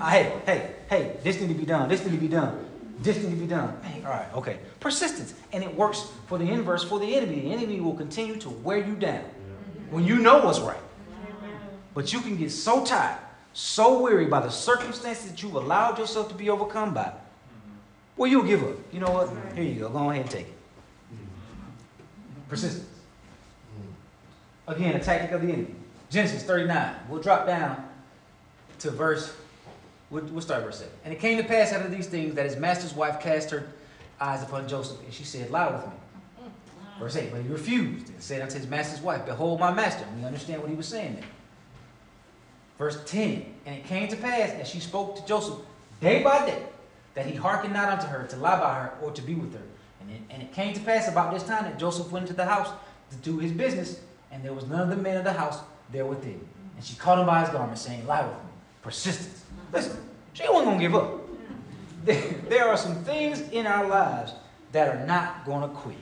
[SPEAKER 1] Uh, hey, hey, hey, this need to be done, this need to be done, this need to be done. Man, all right, okay. Persistence. And it works for the inverse for the enemy. The enemy will continue to wear you down when you know what's right. But you can get so tired, so weary by the circumstances that you've allowed yourself to be overcome by. Well, you'll give up. You know what? Here you go. Go ahead and take it. Persistence. Again, a tactic of the enemy. Genesis 39. We'll drop down to verse, we'll, we'll start verse 7. And it came to pass after these things that his master's wife cast her eyes upon Joseph, and she said, Lie with me. Mm, verse 8, but he refused and said unto his master's wife, Behold my master. And we understand what he was saying there. Verse 10, and it came to pass as she spoke to Joseph day by day, that he hearkened not unto her to lie by her or to be with her. And it, and it came to pass about this time that Joseph went into the house to do his business, and there was none of the men of the house there with him. And she caught him by his garment, saying, Lie with me. Persistence. Listen, she wasn't going to give up. There, there are some things in our lives that are not going to quit.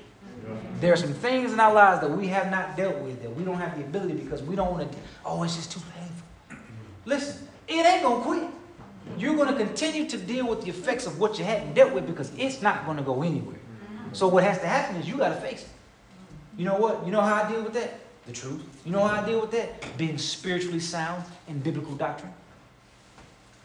[SPEAKER 1] There are some things in our lives that we have not dealt with that we don't have the ability because we don't want to. Oh, it's just too painful. Listen, it ain't gonna quit. You're gonna continue to deal with the effects of what you hadn't dealt with because it's not gonna go anywhere. So what has to happen is you gotta face it. You know what? You know how I deal with that? The truth. You know how I deal with that? Being spiritually sound in biblical doctrine.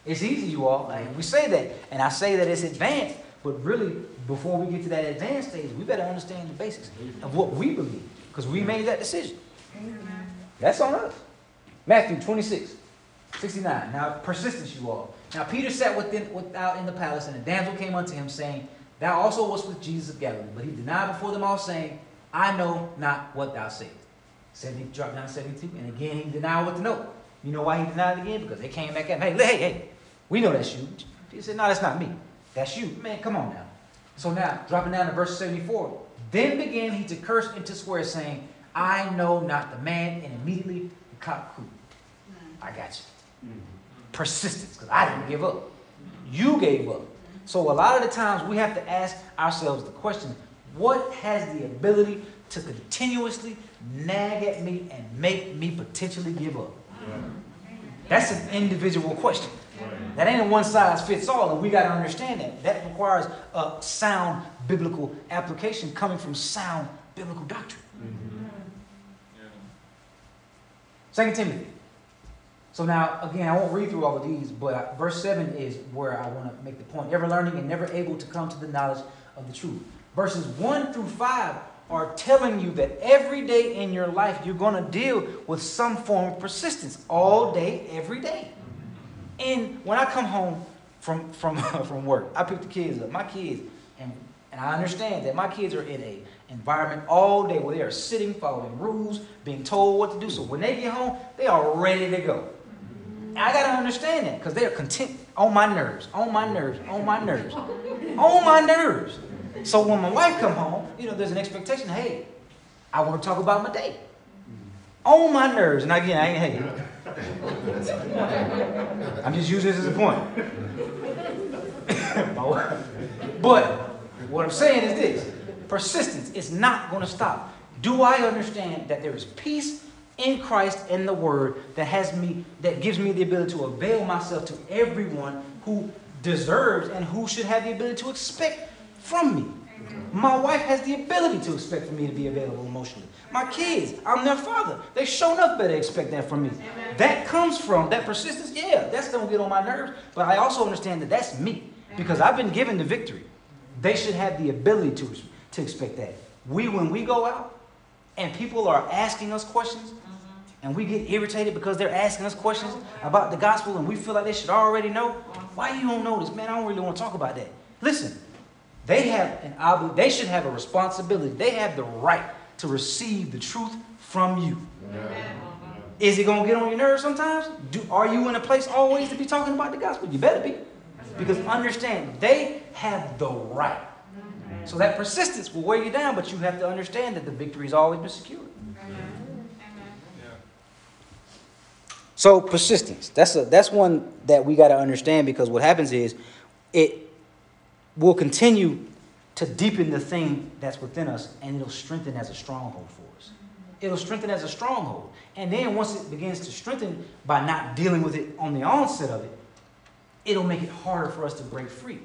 [SPEAKER 1] It's easy, you all. Like, we say that, and I say that it's advanced, but really, before we get to that advanced stage, we better understand the basics of what we believe, because we made that decision. That's on us. Matthew 26, 69. Now, persistence, you all. Now, Peter sat within, without in the palace, and a damsel came unto him, saying, Thou also wast with Jesus of Galilee. But he denied before them all, saying, I know not what thou sayest. 70, dropped down to 72, and again he denied what to know. You know why he denied again? Because they came back at him. Hey, hey, hey, we know that's you. He said, No, that's not me. That's you. Man, come on now. So now, dropping down to verse 74. Then began he to curse and to swear, saying, I know not the man. And immediately the cock crew. Mm. I got you. Persistence, because I didn't give up. You gave up. So a lot of the times we have to ask ourselves the question, what has the ability to continuously nag at me and make me potentially give up? That's an individual question. That ain't a one size fits all, and we got to understand that. That requires a sound biblical application coming from sound biblical doctrine. Second Timothy. So now, again, I won't read through all of these, but verse 7 is where I want to make the point. Ever learning and never able to come to the knowledge of the truth. Verses 1 through 5 are telling you that every day in your life you're going to deal with some form of persistence all day, every day. And when I come home from, from, <laughs> from work, I pick the kids up. My kids, and, and I understand that my kids are in a, environment all day where they are sitting, following rules, being told what to do. So when they get home, they are ready to go. I gotta understand that because they are content on my nerves, on my nerves, on my nerves, on my nerves. So when my wife come home, you know, there's an expectation. Hey, I want to talk about my day. On my nerves, and again, I ain't hey. I'm just using this as a point. <coughs> but what I'm saying is this: persistence is not going to stop. Do I understand that there is peace in Christ and the Word that has me, that gives me the ability to avail myself to everyone who deserves and who should have the ability to expect from me. My wife has the ability to expect for me to be available emotionally. My kids, I'm their father. They show enough better expect that from me. That comes from that persistence. Yeah, that's gonna get on my nerves. But I also understand that that's me because I've been given the victory. They should have the ability to, to expect that. We, when we go out and people are asking us questions, and we get irritated because they're asking us questions about the gospel and we feel like they should already know. Why you don't know this, man? I don't really want to talk about that. Listen, they have an obli- They should have a responsibility. They have the right to receive the truth from you. Is it gonna get on your nerves sometimes? Do, are you in a place always to be talking about the gospel? You better be, because understand they have the right. So that persistence will wear you down, but you have to understand that the victory has always been secured. So persistence. That's a that's one that we got to understand because what happens is it will continue to deepen the thing that's within us and it'll strengthen as a stronghold for us. It'll strengthen as a stronghold. And then once it begins to strengthen by not dealing with it on the onset of it, it'll make it harder for us to break free.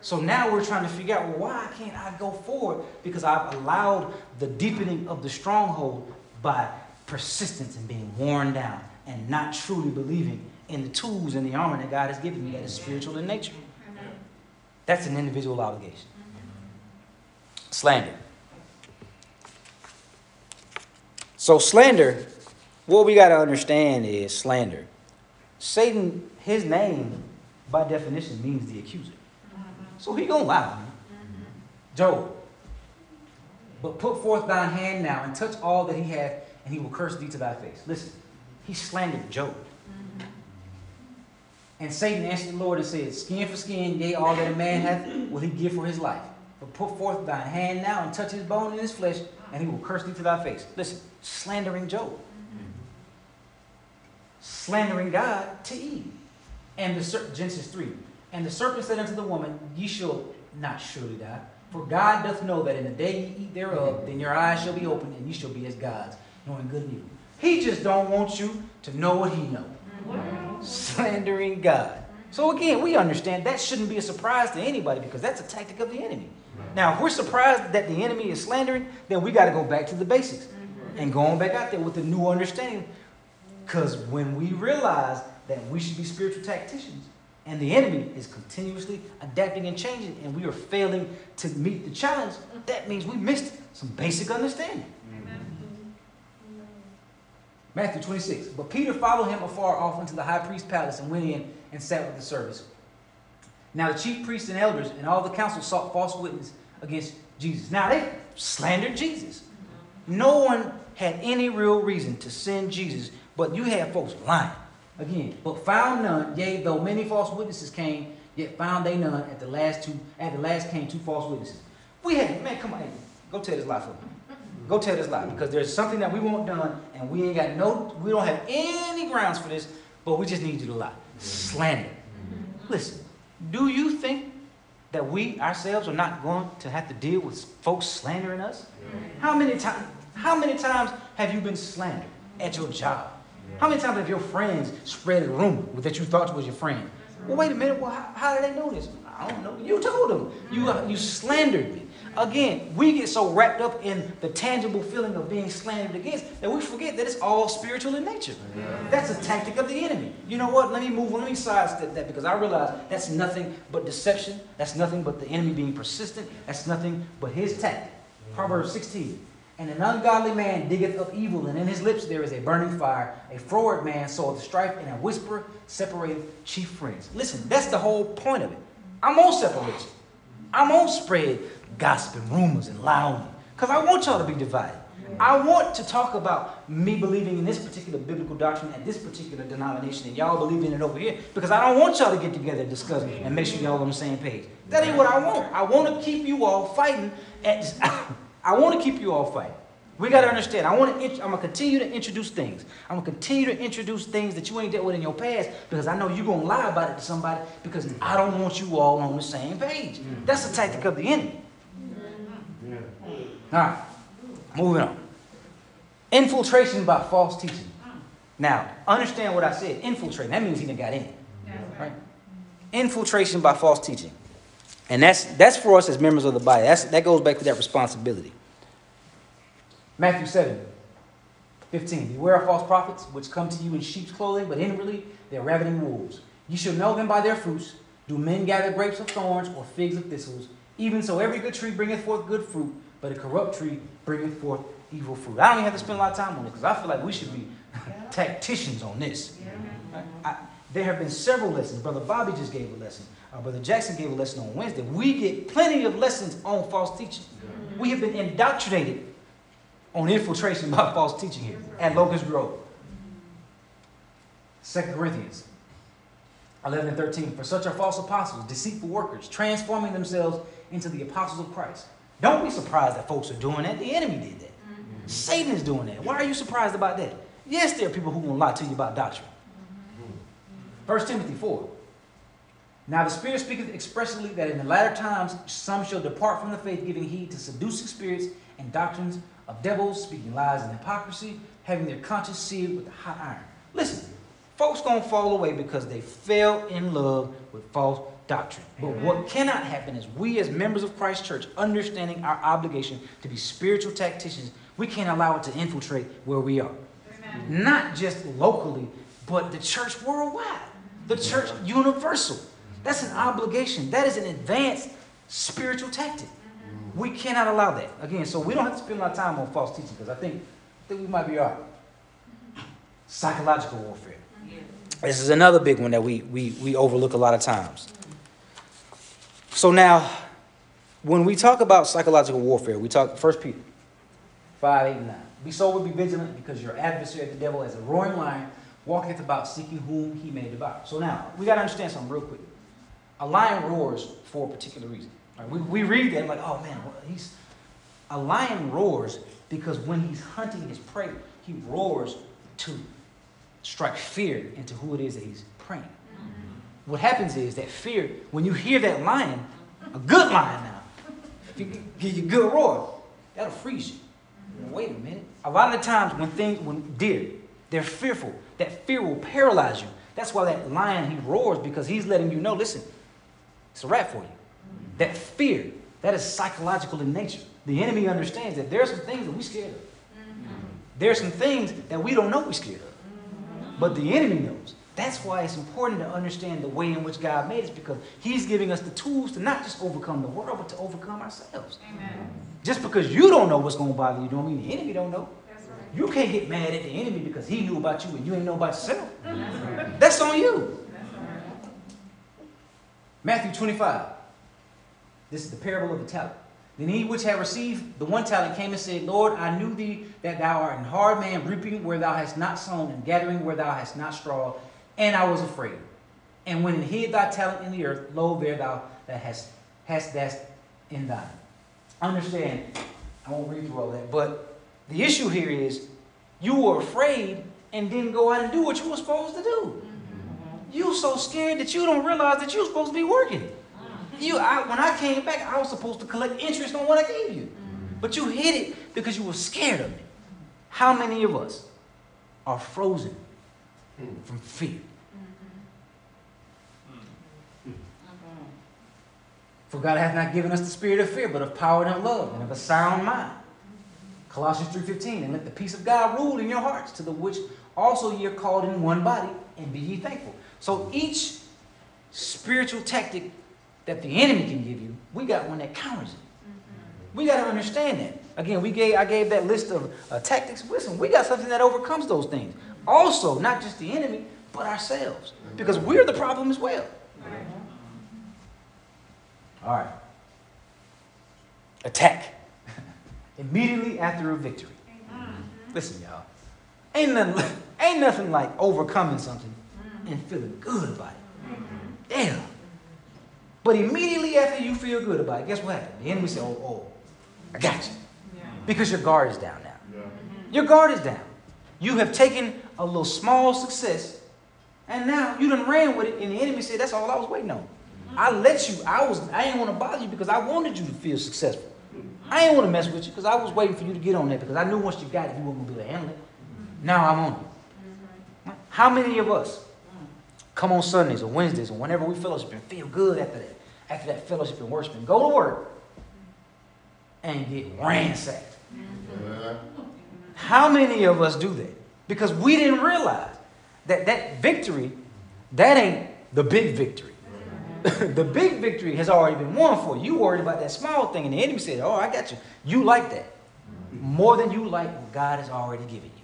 [SPEAKER 1] So now we're trying to figure out well, why can't I go forward? Because I've allowed the deepening of the stronghold by persistence and being worn down and not truly believing in the tools and the armor that God has given me that is spiritual in nature. That's an individual obligation. Slander. So, slander, what we got to understand is slander. Satan, his name, by definition, means the accuser. So he gonna lie on me. Job. But put forth thine hand now and touch all that he hath, and he will curse thee to thy face. Listen, he slandered Job. And Satan answered the Lord and said, Skin for skin, yea, all that a man hath will he give for his life. But put forth thine hand now and touch his bone and his flesh, and he will curse thee to thy face. Listen, slandering Job. Slandering God to Eve. And the Genesis 3. And the serpent said unto the woman, Ye shall not surely die. For God doth know that in the day ye eat thereof, then your eyes shall be opened, and ye shall be as gods, knowing good and evil. He just don't want you to know what he know. Slandering God. So again, we understand that shouldn't be a surprise to anybody because that's a tactic of the enemy. Now, if we're surprised that the enemy is slandering, then we got to go back to the basics and go on back out there with a new understanding. Because when we realize that we should be spiritual tacticians, and the enemy is continuously adapting and changing, and we are failing to meet the challenge, that means we missed some basic understanding. Matthew 26. But Peter followed him afar off into the high priest's palace and went in and sat with the servants. Now the chief priests and elders and all the council sought false witness against Jesus. Now they slandered Jesus. No one had any real reason to send Jesus, but you had folks lying. Again, but found none, yea, though many false witnesses came, yet found they none at the last two, at the last came two false witnesses. We had, man, come on, hey, go tell this lie for me. Go tell this lie because there's something that we want done and we ain't got no, we don't have any grounds for this, but we just need you to lie. Slander. Listen, do you think that we ourselves are not going to have to deal with folks slandering us? How many times? How many times have you been slandered at your job? How many times have your friends spread a rumor that you thought was your friend? Well, wait a minute. Well, how, how did they know this? I don't know. You told them. You uh, you slandered me. Again, we get so wrapped up in the tangible feeling of being slandered against that we forget that it's all spiritual in nature. That's a tactic of the enemy. You know what? Let me move. On. Let me sidestep that because I realize that's nothing but deception. That's nothing but the enemy being persistent. That's nothing but his tactic. Proverbs 16. And an ungodly man diggeth up evil, and in his lips there is a burning fire. A froward man soweth strife, and a whisperer separateth chief friends. Listen, that's the whole point of it. I'm on separation. I'm on spread gossip and rumors and you. Because I want y'all to be divided. I want to talk about me believing in this particular biblical doctrine at this particular denomination and y'all believing it over here because I don't want y'all to get together and discuss and make sure y'all on the same page. That ain't what I want. I want to keep you all fighting. At, <coughs> I want to keep you all fighting. We got to understand. I want to. I'm gonna continue to introduce things. I'm gonna continue to introduce things that you ain't dealt with in your past because I know you're gonna lie about it to somebody because I don't want you all on the same page. That's the tactic of the enemy. All right, moving on. Infiltration by false teaching. Now, understand what I said. Infiltrate. That means he done got in. Right?
[SPEAKER 2] right.
[SPEAKER 1] Infiltration by false teaching. And that's that's for us as members of the body. That's that goes back to that responsibility. Matthew 7, 15. Beware of false prophets, which come to you in sheep's clothing, but inwardly they're ravening wolves. You shall know them by their fruits. Do men gather grapes of thorns or figs of thistles? Even so, every good tree bringeth forth good fruit, but a corrupt tree bringeth forth evil fruit. I don't even have to spend a lot of time on it because I feel like we should be <laughs> tacticians on this. I, I- there have been several lessons. Brother Bobby just gave a lesson. Uh, Brother Jackson gave a lesson on Wednesday. We get plenty of lessons on false teaching. We have been indoctrinated on infiltration by false teaching here at Locust Grove. 2 Corinthians 11 and 13. For such are false apostles, deceitful workers, transforming themselves into the apostles of Christ. Don't be surprised that folks are doing that. The enemy did that. Satan is doing that. Why are you surprised about that? Yes, there are people who will lie to you about doctrine. 1 Timothy 4. Now the Spirit speaketh expressly that in the latter times some shall depart from the faith, giving heed to seducing spirits and doctrines of devils, speaking lies and hypocrisy, having their conscience seared with a hot iron. Listen, folks gonna fall away because they fell in love with false doctrine. But what cannot happen is we as members of Christ Church, understanding our obligation to be spiritual tacticians, we can't allow it to infiltrate where we are
[SPEAKER 2] Amen.
[SPEAKER 1] not just locally, but the church worldwide, the church universal. That's an obligation. That is an advanced spiritual tactic. Mm-hmm. We cannot allow that. Again, so we don't have to spend a lot of time on false teaching because I think, I think we might be all right. Psychological warfare. Mm-hmm. This is another big one that we, we, we overlook a lot of times. So now, when we talk about psychological warfare, we talk First Peter 5, 8, and 9. Be sober, be vigilant, because your adversary, the devil, as a roaring lion, walketh about seeking whom he may devour. So now, we got to understand something real quick. A lion roars for a particular reason. Right? We, we read that like, oh man, he's a lion roars because when he's hunting his prey, he roars to strike fear into who it is that he's preying. What happens is that fear, when you hear that lion, a good lion now, if you give you a good roar, that'll freeze you. Wait a minute. A lot of the times when things, when deer, they're fearful. That fear will paralyze you. That's why that lion he roars because he's letting you know. Listen, it's a rat for you. That fear, that is psychological in nature. The enemy understands that there are some things that we're scared of. There are some things that we don't know we're scared of. But the enemy knows. That's why it's important to understand the way in which God made us because He's giving us the tools to not just overcome the world, but to overcome ourselves.
[SPEAKER 2] Amen.
[SPEAKER 1] Just because you don't know what's going to bother you, don't mean the enemy don't know.
[SPEAKER 2] That's right.
[SPEAKER 1] You can't get mad at the enemy because he knew about you and you ain't know about yourself. That's on you.
[SPEAKER 2] That's right.
[SPEAKER 1] Matthew 25. This is the parable of the talent. Then he which had received the one talent came and said, Lord, I knew thee that thou art an hard man, reaping where thou hast not sown, and gathering where thou hast not strawed, and I was afraid. And when it hid thy talent in the earth, lo, there thou that hast hast that in thine. Understand, I won't read through all that, but the issue here is you were afraid and didn't go out and do what you were supposed to do. Mm-hmm. You so scared that you don't realize that you're supposed to be working. Mm. You, I, when I came back, I was supposed to collect interest on what I gave you, mm. but you hid it because you were scared of it. How many of us are frozen Hmm. from fear? Mm-hmm. Mm-hmm. Mm. For God hath not given us the spirit of fear, but of power and of love and of a sound mind. Mm-hmm. Colossians 3.15, and let the peace of God rule in your hearts, to the which also ye are called in one body, and be ye thankful. So each spiritual tactic that the enemy can give you, we got one that counters it. We got to understand that. Again, we gave I gave that list of uh, tactics. Listen, we got something that overcomes those things. Also, not just the enemy, but ourselves, because we're the problem as well. All right. Attack. <laughs> Immediately after a victory. Listen, y'all. Ain't nothing, ain't nothing like overcoming something and feeling good about it. Damn. But immediately after you feel good about it, guess what happened? The enemy said, oh, oh, I got you. Because your guard is down now. Your guard is down. You have taken a little small success, and now you done ran with it, and the enemy said, That's all I was waiting on. I let you, I was I didn't want to bother you because I wanted you to feel successful. I didn't want to mess with you because I was waiting for you to get on that because I knew once you got it, you weren't gonna be able to handle it. Now I'm on it. How many of us come on Sundays or Wednesdays or whenever we fellowship and feel good after that, after that fellowship and worship and go to work and get ransacked? Mm-hmm. How many of us do that? Because we didn't realize that that victory, that ain't the big victory. <laughs> the big victory has already been won for you. You worried about that small thing, and the enemy said, Oh, I got you. You like that. More than you like what God has already given you.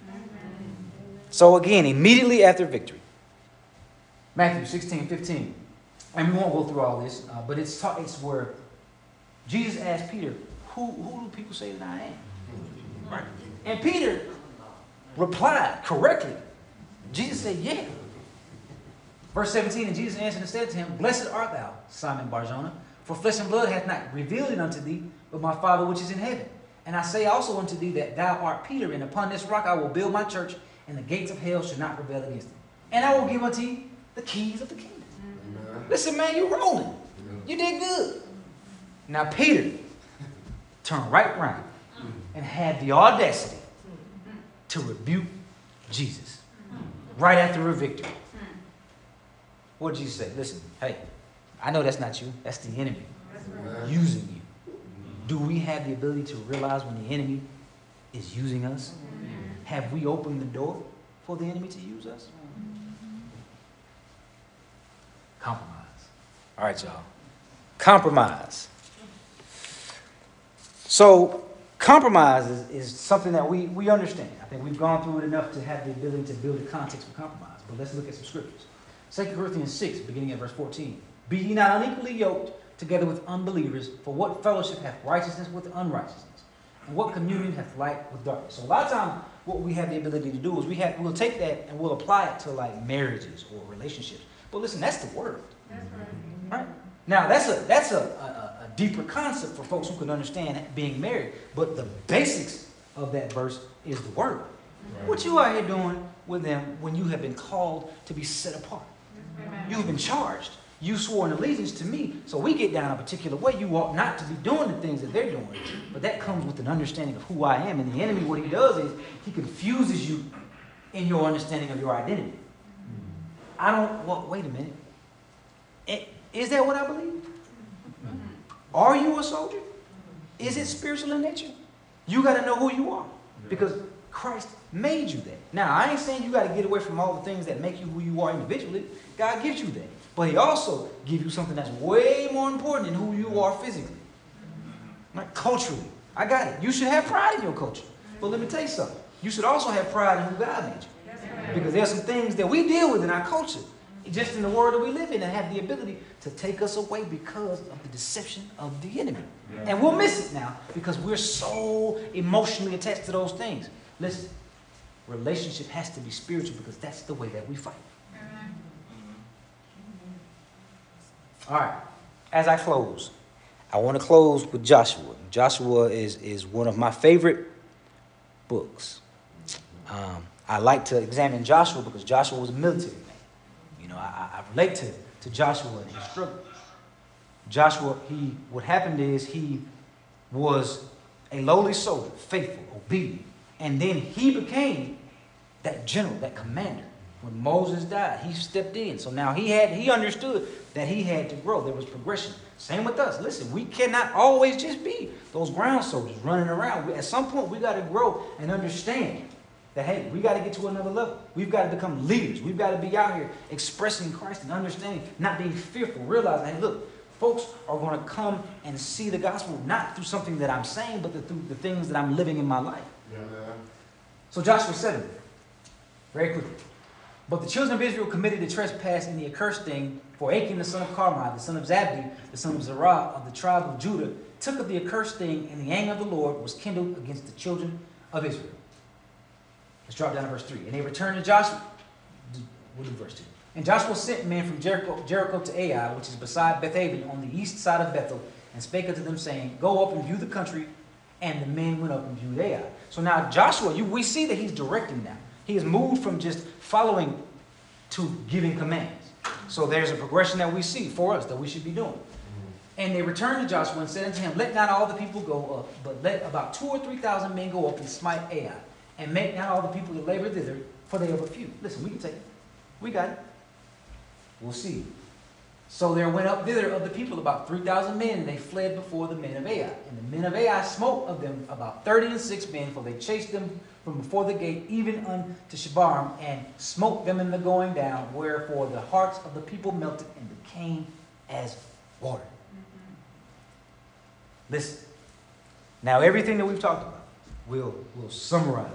[SPEAKER 1] So again, immediately after victory, Matthew 16, 15. And we won't go through all this, uh, but it's, ta- it's where Jesus asked Peter, who, who do people say that I am? And Peter replied correctly. Jesus said, Yeah. Verse 17, and Jesus answered and said to him, Blessed art thou, Simon Barjona, for flesh and blood hath not revealed it unto thee, but my Father which is in heaven. And I say also unto thee that thou art Peter, and upon this rock I will build my church, and the gates of hell shall not prevail against it. And I will give unto thee the keys of the kingdom. Listen, man, you're rolling. You did good. Now Peter turned right round and had the audacity to rebuke Jesus right after a victory. What did Jesus say? Listen, hey, I know that's not you. That's the enemy using you. Do we have the ability to realize when the enemy is using us? Have we opened the door for the enemy to use us? Compromise. All right, y'all. Compromise. So, compromise is, is something that we, we understand. I think we've gone through it enough to have the ability to build a context for compromise. But let's look at some scriptures. 2 Corinthians 6, beginning at verse 14. Be ye not unequally yoked together with unbelievers, for what fellowship hath righteousness with unrighteousness? And what communion hath light with darkness? So a lot of times what we have the ability to do is we have we'll take that and we'll apply it to like marriages or relationships. But listen, that's the word. Right? Now that's a that's a, a deeper concept for folks who can understand being married. But the basics of that verse is the word. What you are here doing with them when you have been called to be set apart. You have been charged. You swore an allegiance to me. So we get down a particular way. You ought not to be doing the things that they're doing. But that comes with an understanding of who I am. And the enemy, what he does is he confuses you in your understanding of your identity. Mm-hmm. I don't, well, wait a minute. I- Is that what I believe? Are you a soldier? Is it spiritual in nature? You got to know who you are because Christ made you that. Now, I ain't saying you got to get away from all the things that make you who you are individually. God gives you that. But he also gives you something that's way more important than who you are physically. Like culturally. I got it. You should have pride in your culture. But let me tell you something. You should also have pride in who God made you. Because there's some things that we deal with in our culture, just in the world that we live in, that have the ability to take us away because of the deception of the enemy. And we'll miss it now because we're so emotionally attached to those things. Listen, relationship has to be spiritual because that's the way that we fight. All right. As I close, I want to close with Joshua. Joshua is, is one of my favorite books. Um, I like to examine Joshua because Joshua was a military man. You know, I, I relate to, to Joshua and his struggle. Joshua, he what happened is he was a lowly soldier, faithful, obedient, and then he became that general, that commander. When Moses died, he stepped in. So now he had he understood that he had to grow. There was progression. Same with us. Listen, we cannot always just be those ground soldiers running around. We, at some point, we got to grow and understand that hey, we got to get to another level. We've got to become leaders. We've got to be out here expressing Christ and understanding, not being fearful, realizing, hey, look, folks are going to come and see the gospel not through something that I'm saying, but through the things that I'm living in my life. Yeah. So Joshua 7, very quickly. But the children of Israel committed a trespass in the accursed thing, for Achan the son of Carmi, the son of Zabdi, the son of Zerah of the tribe of Judah, took of the accursed thing, and the anger of the Lord was kindled against the children of Israel. Let's drop down to verse 3. And they returned to Joshua. We'll do verse 2. And Joshua sent men from Jericho, Jericho to Ai, which is beside Bethaven, on the east side of Bethel, and spake unto them, saying, Go up and view the country. And the men went up and viewed Ai. So now Joshua, you, we see that he's directing now. He has moved from just following to giving commands. So there's a progression that we see for us that we should be doing. And they returned to Joshua and said unto him, Let not all the people go up, but let about two or three thousand men go up and smite Ai, and make not all the people that labor thither, for they are but few. Listen, we can take it. We got it. We'll see. So there went up thither of the people about three thousand men, and they fled before the men of Ai. And the men of Ai smote of them about thirty and six men, for they chased them from before the gate even unto Shebarim, and smote them in the going down, wherefore the hearts of the people melted and became as water. Mm-hmm. Listen. Now everything that we've talked about, we'll, we'll summarize.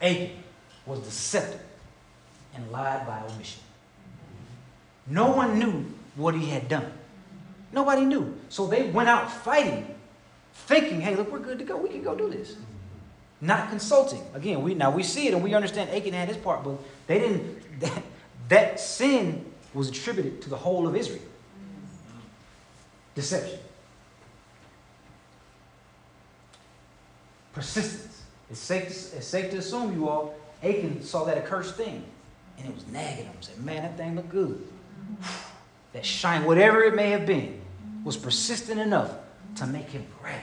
[SPEAKER 1] Achan was deceptive and lied by omission. No one knew what he had done. Nobody knew. So they went out fighting, thinking, hey, look, we're good to go. We can go do this. Not consulting. Again, we now we see it and we understand Achan had his part, but they didn't <laughs> that, that sin was attributed to the whole of Israel. Deception. Persistence. It's safe, to, it's safe to assume you all, Achan saw that accursed thing and it was nagging him. Said, man, that thing looked good. <sighs> That shine, whatever it may have been, was persistent enough to make him grab.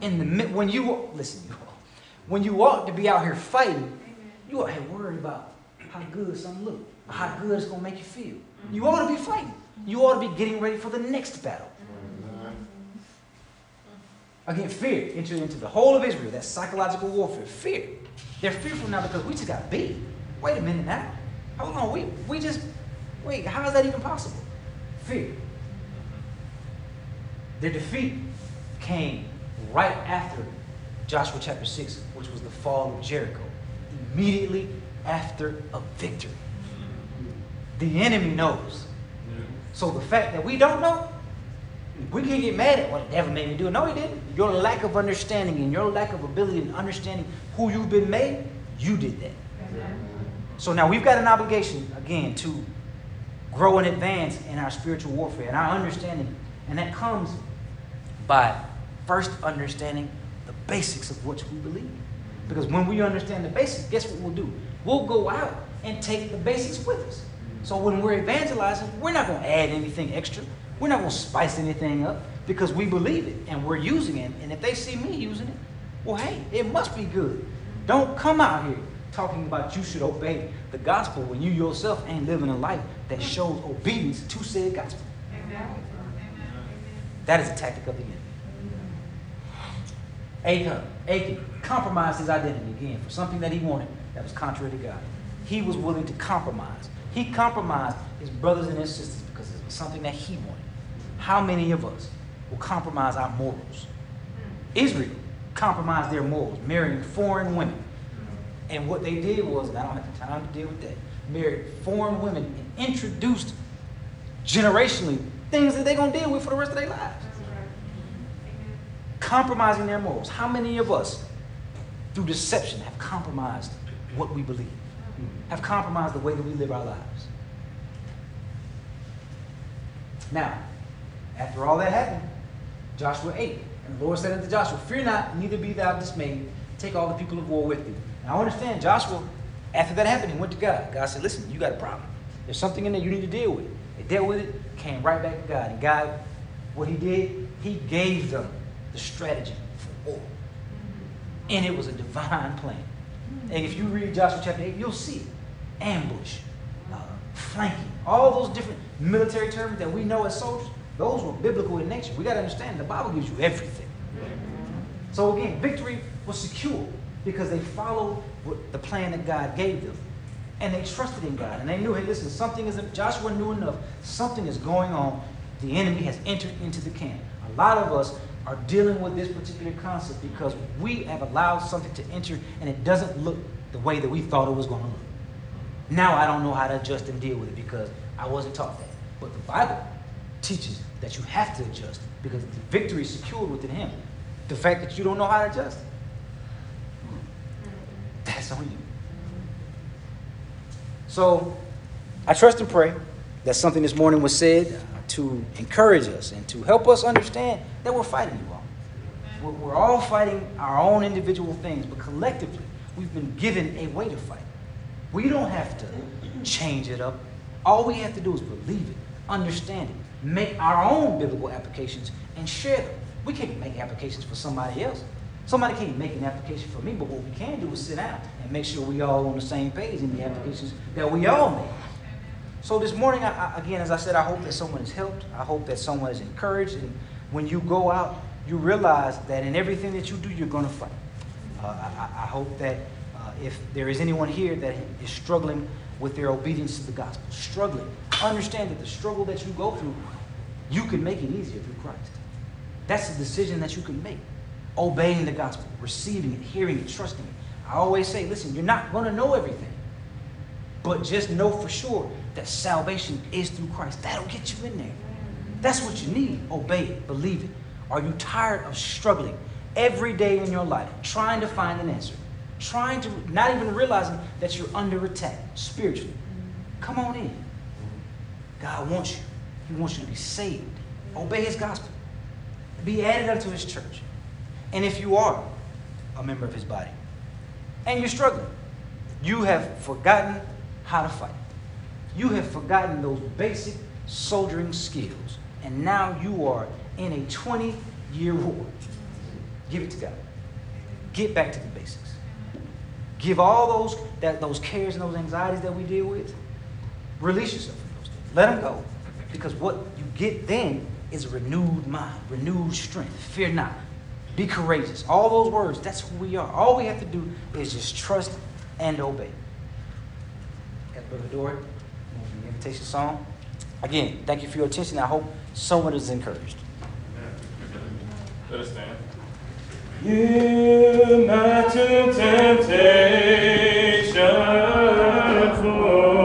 [SPEAKER 1] In the when you listen, you all, when you ought to be out here fighting, you ought to worried about how good something look, how good it's gonna make you feel. You ought to be fighting. You ought to be getting ready for the next battle. Again, fear entered into the whole of Israel. That psychological warfare. Fear. They're fearful now because we just got beat. Wait a minute now. Hold on. We, we just, wait, how is that even possible? Fear. Their defeat came right after Joshua chapter 6, which was the fall of Jericho. Immediately after a victory. The enemy knows. So the fact that we don't know, we can get mad at what never made me do. No, he didn't. Your lack of understanding and your lack of ability in understanding who you've been made, you did that. So now we've got an obligation, again, to grow and advance in our spiritual warfare and our understanding. And that comes by first understanding the basics of what we believe. Because when we understand the basics, guess what we'll do? We'll go out and take the basics with us. So when we're evangelizing, we're not going to add anything extra. We're not going to spice anything up because we believe it and we're using it. And if they see me using it, well, hey, it must be good. Don't come out here talking about you should obey the gospel when you yourself ain't living a life that shows obedience to said gospel. That is a tactic of the enemy. Achan, Achan compromised his identity again for something that he wanted that was contrary to God. He was willing to compromise. He compromised his brothers and his sisters because it was something that he wanted. How many of us will compromise our morals? Israel compromised their morals, marrying foreign women. And what they did was, and I don't have the time to deal with that, married foreign women and introduced generationally things that they're going to deal with for the rest of their lives. Compromising their morals. How many of us, through deception, have compromised what we believe? Have compromised the way that we live our lives? Now, after all that happened, Joshua 8. And the Lord said unto Joshua, Fear not, neither be thou dismayed. Take all the people of war with thee. Now, understand Joshua, after that happened, he went to God. God said, Listen, you got a problem. There's something in there you need to deal with. They dealt with it, came right back to God. And God, what he did, he gave them the strategy for war. And it was a divine plan. And if you read Joshua chapter 8, you'll see. Ambush, uh, flanking, all those different military terms that we know as soldiers, those were biblical in nature. We got to understand the Bible gives you everything. So again, victory was secure because they followed the plan that God gave them. And they trusted in God. And they knew, hey, listen, something is, Joshua knew enough, something is going on. The enemy has entered into the camp. A lot of us are dealing with this particular concept because we have allowed something to enter and it doesn't look the way that we thought it was going to look. Now I don't know how to adjust and deal with it because I wasn't taught that. But the Bible teaches that you have to adjust because the victory is secured within Him. The fact that you don't know how to adjust, that's on you. So I trust and pray that something this morning was said to encourage us and to help us understand that we're fighting you all. We're all fighting our own individual things, but collectively, we've been given a way to fight. We don't have to change it up. All we have to do is believe it, understand it, make our own biblical applications, and share them. We can't make applications for somebody else. Somebody can't make an application for me, but what we can do is sit down and make sure we all on the same page in the applications that we all make. So this morning, I, I, again, as I said, I hope that someone is helped. I hope that someone is encouraged. And when you go out, you realize that in everything that you do, you're going to fight. Uh, I, I hope that uh, if there is anyone here that is struggling with their obedience to the gospel, struggling, understand that the struggle that you go through, you can make it easier through Christ. That's a decision that you can make. Obeying the gospel, receiving it, hearing it, trusting it. I always say, listen, you're not going to know everything. But just know for sure that salvation is through Christ. That'll get you in there. That's what you need. Obey it, believe it. Are you tired of struggling every day in your life, trying to find an answer? Trying to, not even realizing that you're under attack spiritually. Mm-hmm. Come on in. God wants you. He wants you to be saved. Mm-hmm. Obey His gospel. Be added unto His church. And if you are a member of His body and you're struggling, you have forgotten how to fight. You have forgotten those basic soldiering skills. And now you are in a 20 year war. Give it to God. Get back to the basics. Give all those, that, those cares and those anxieties that we deal with, release yourself from those things. Let them go. Because what you get then is a renewed mind, renewed strength. Fear not. Be courageous. All those words, that's who we are. All we have to do is just trust and obey. As Brother Dory, the invitation song. Again, thank you for your attention. I hope someone is encouraged.
[SPEAKER 4] Let us stand. You met to temptation,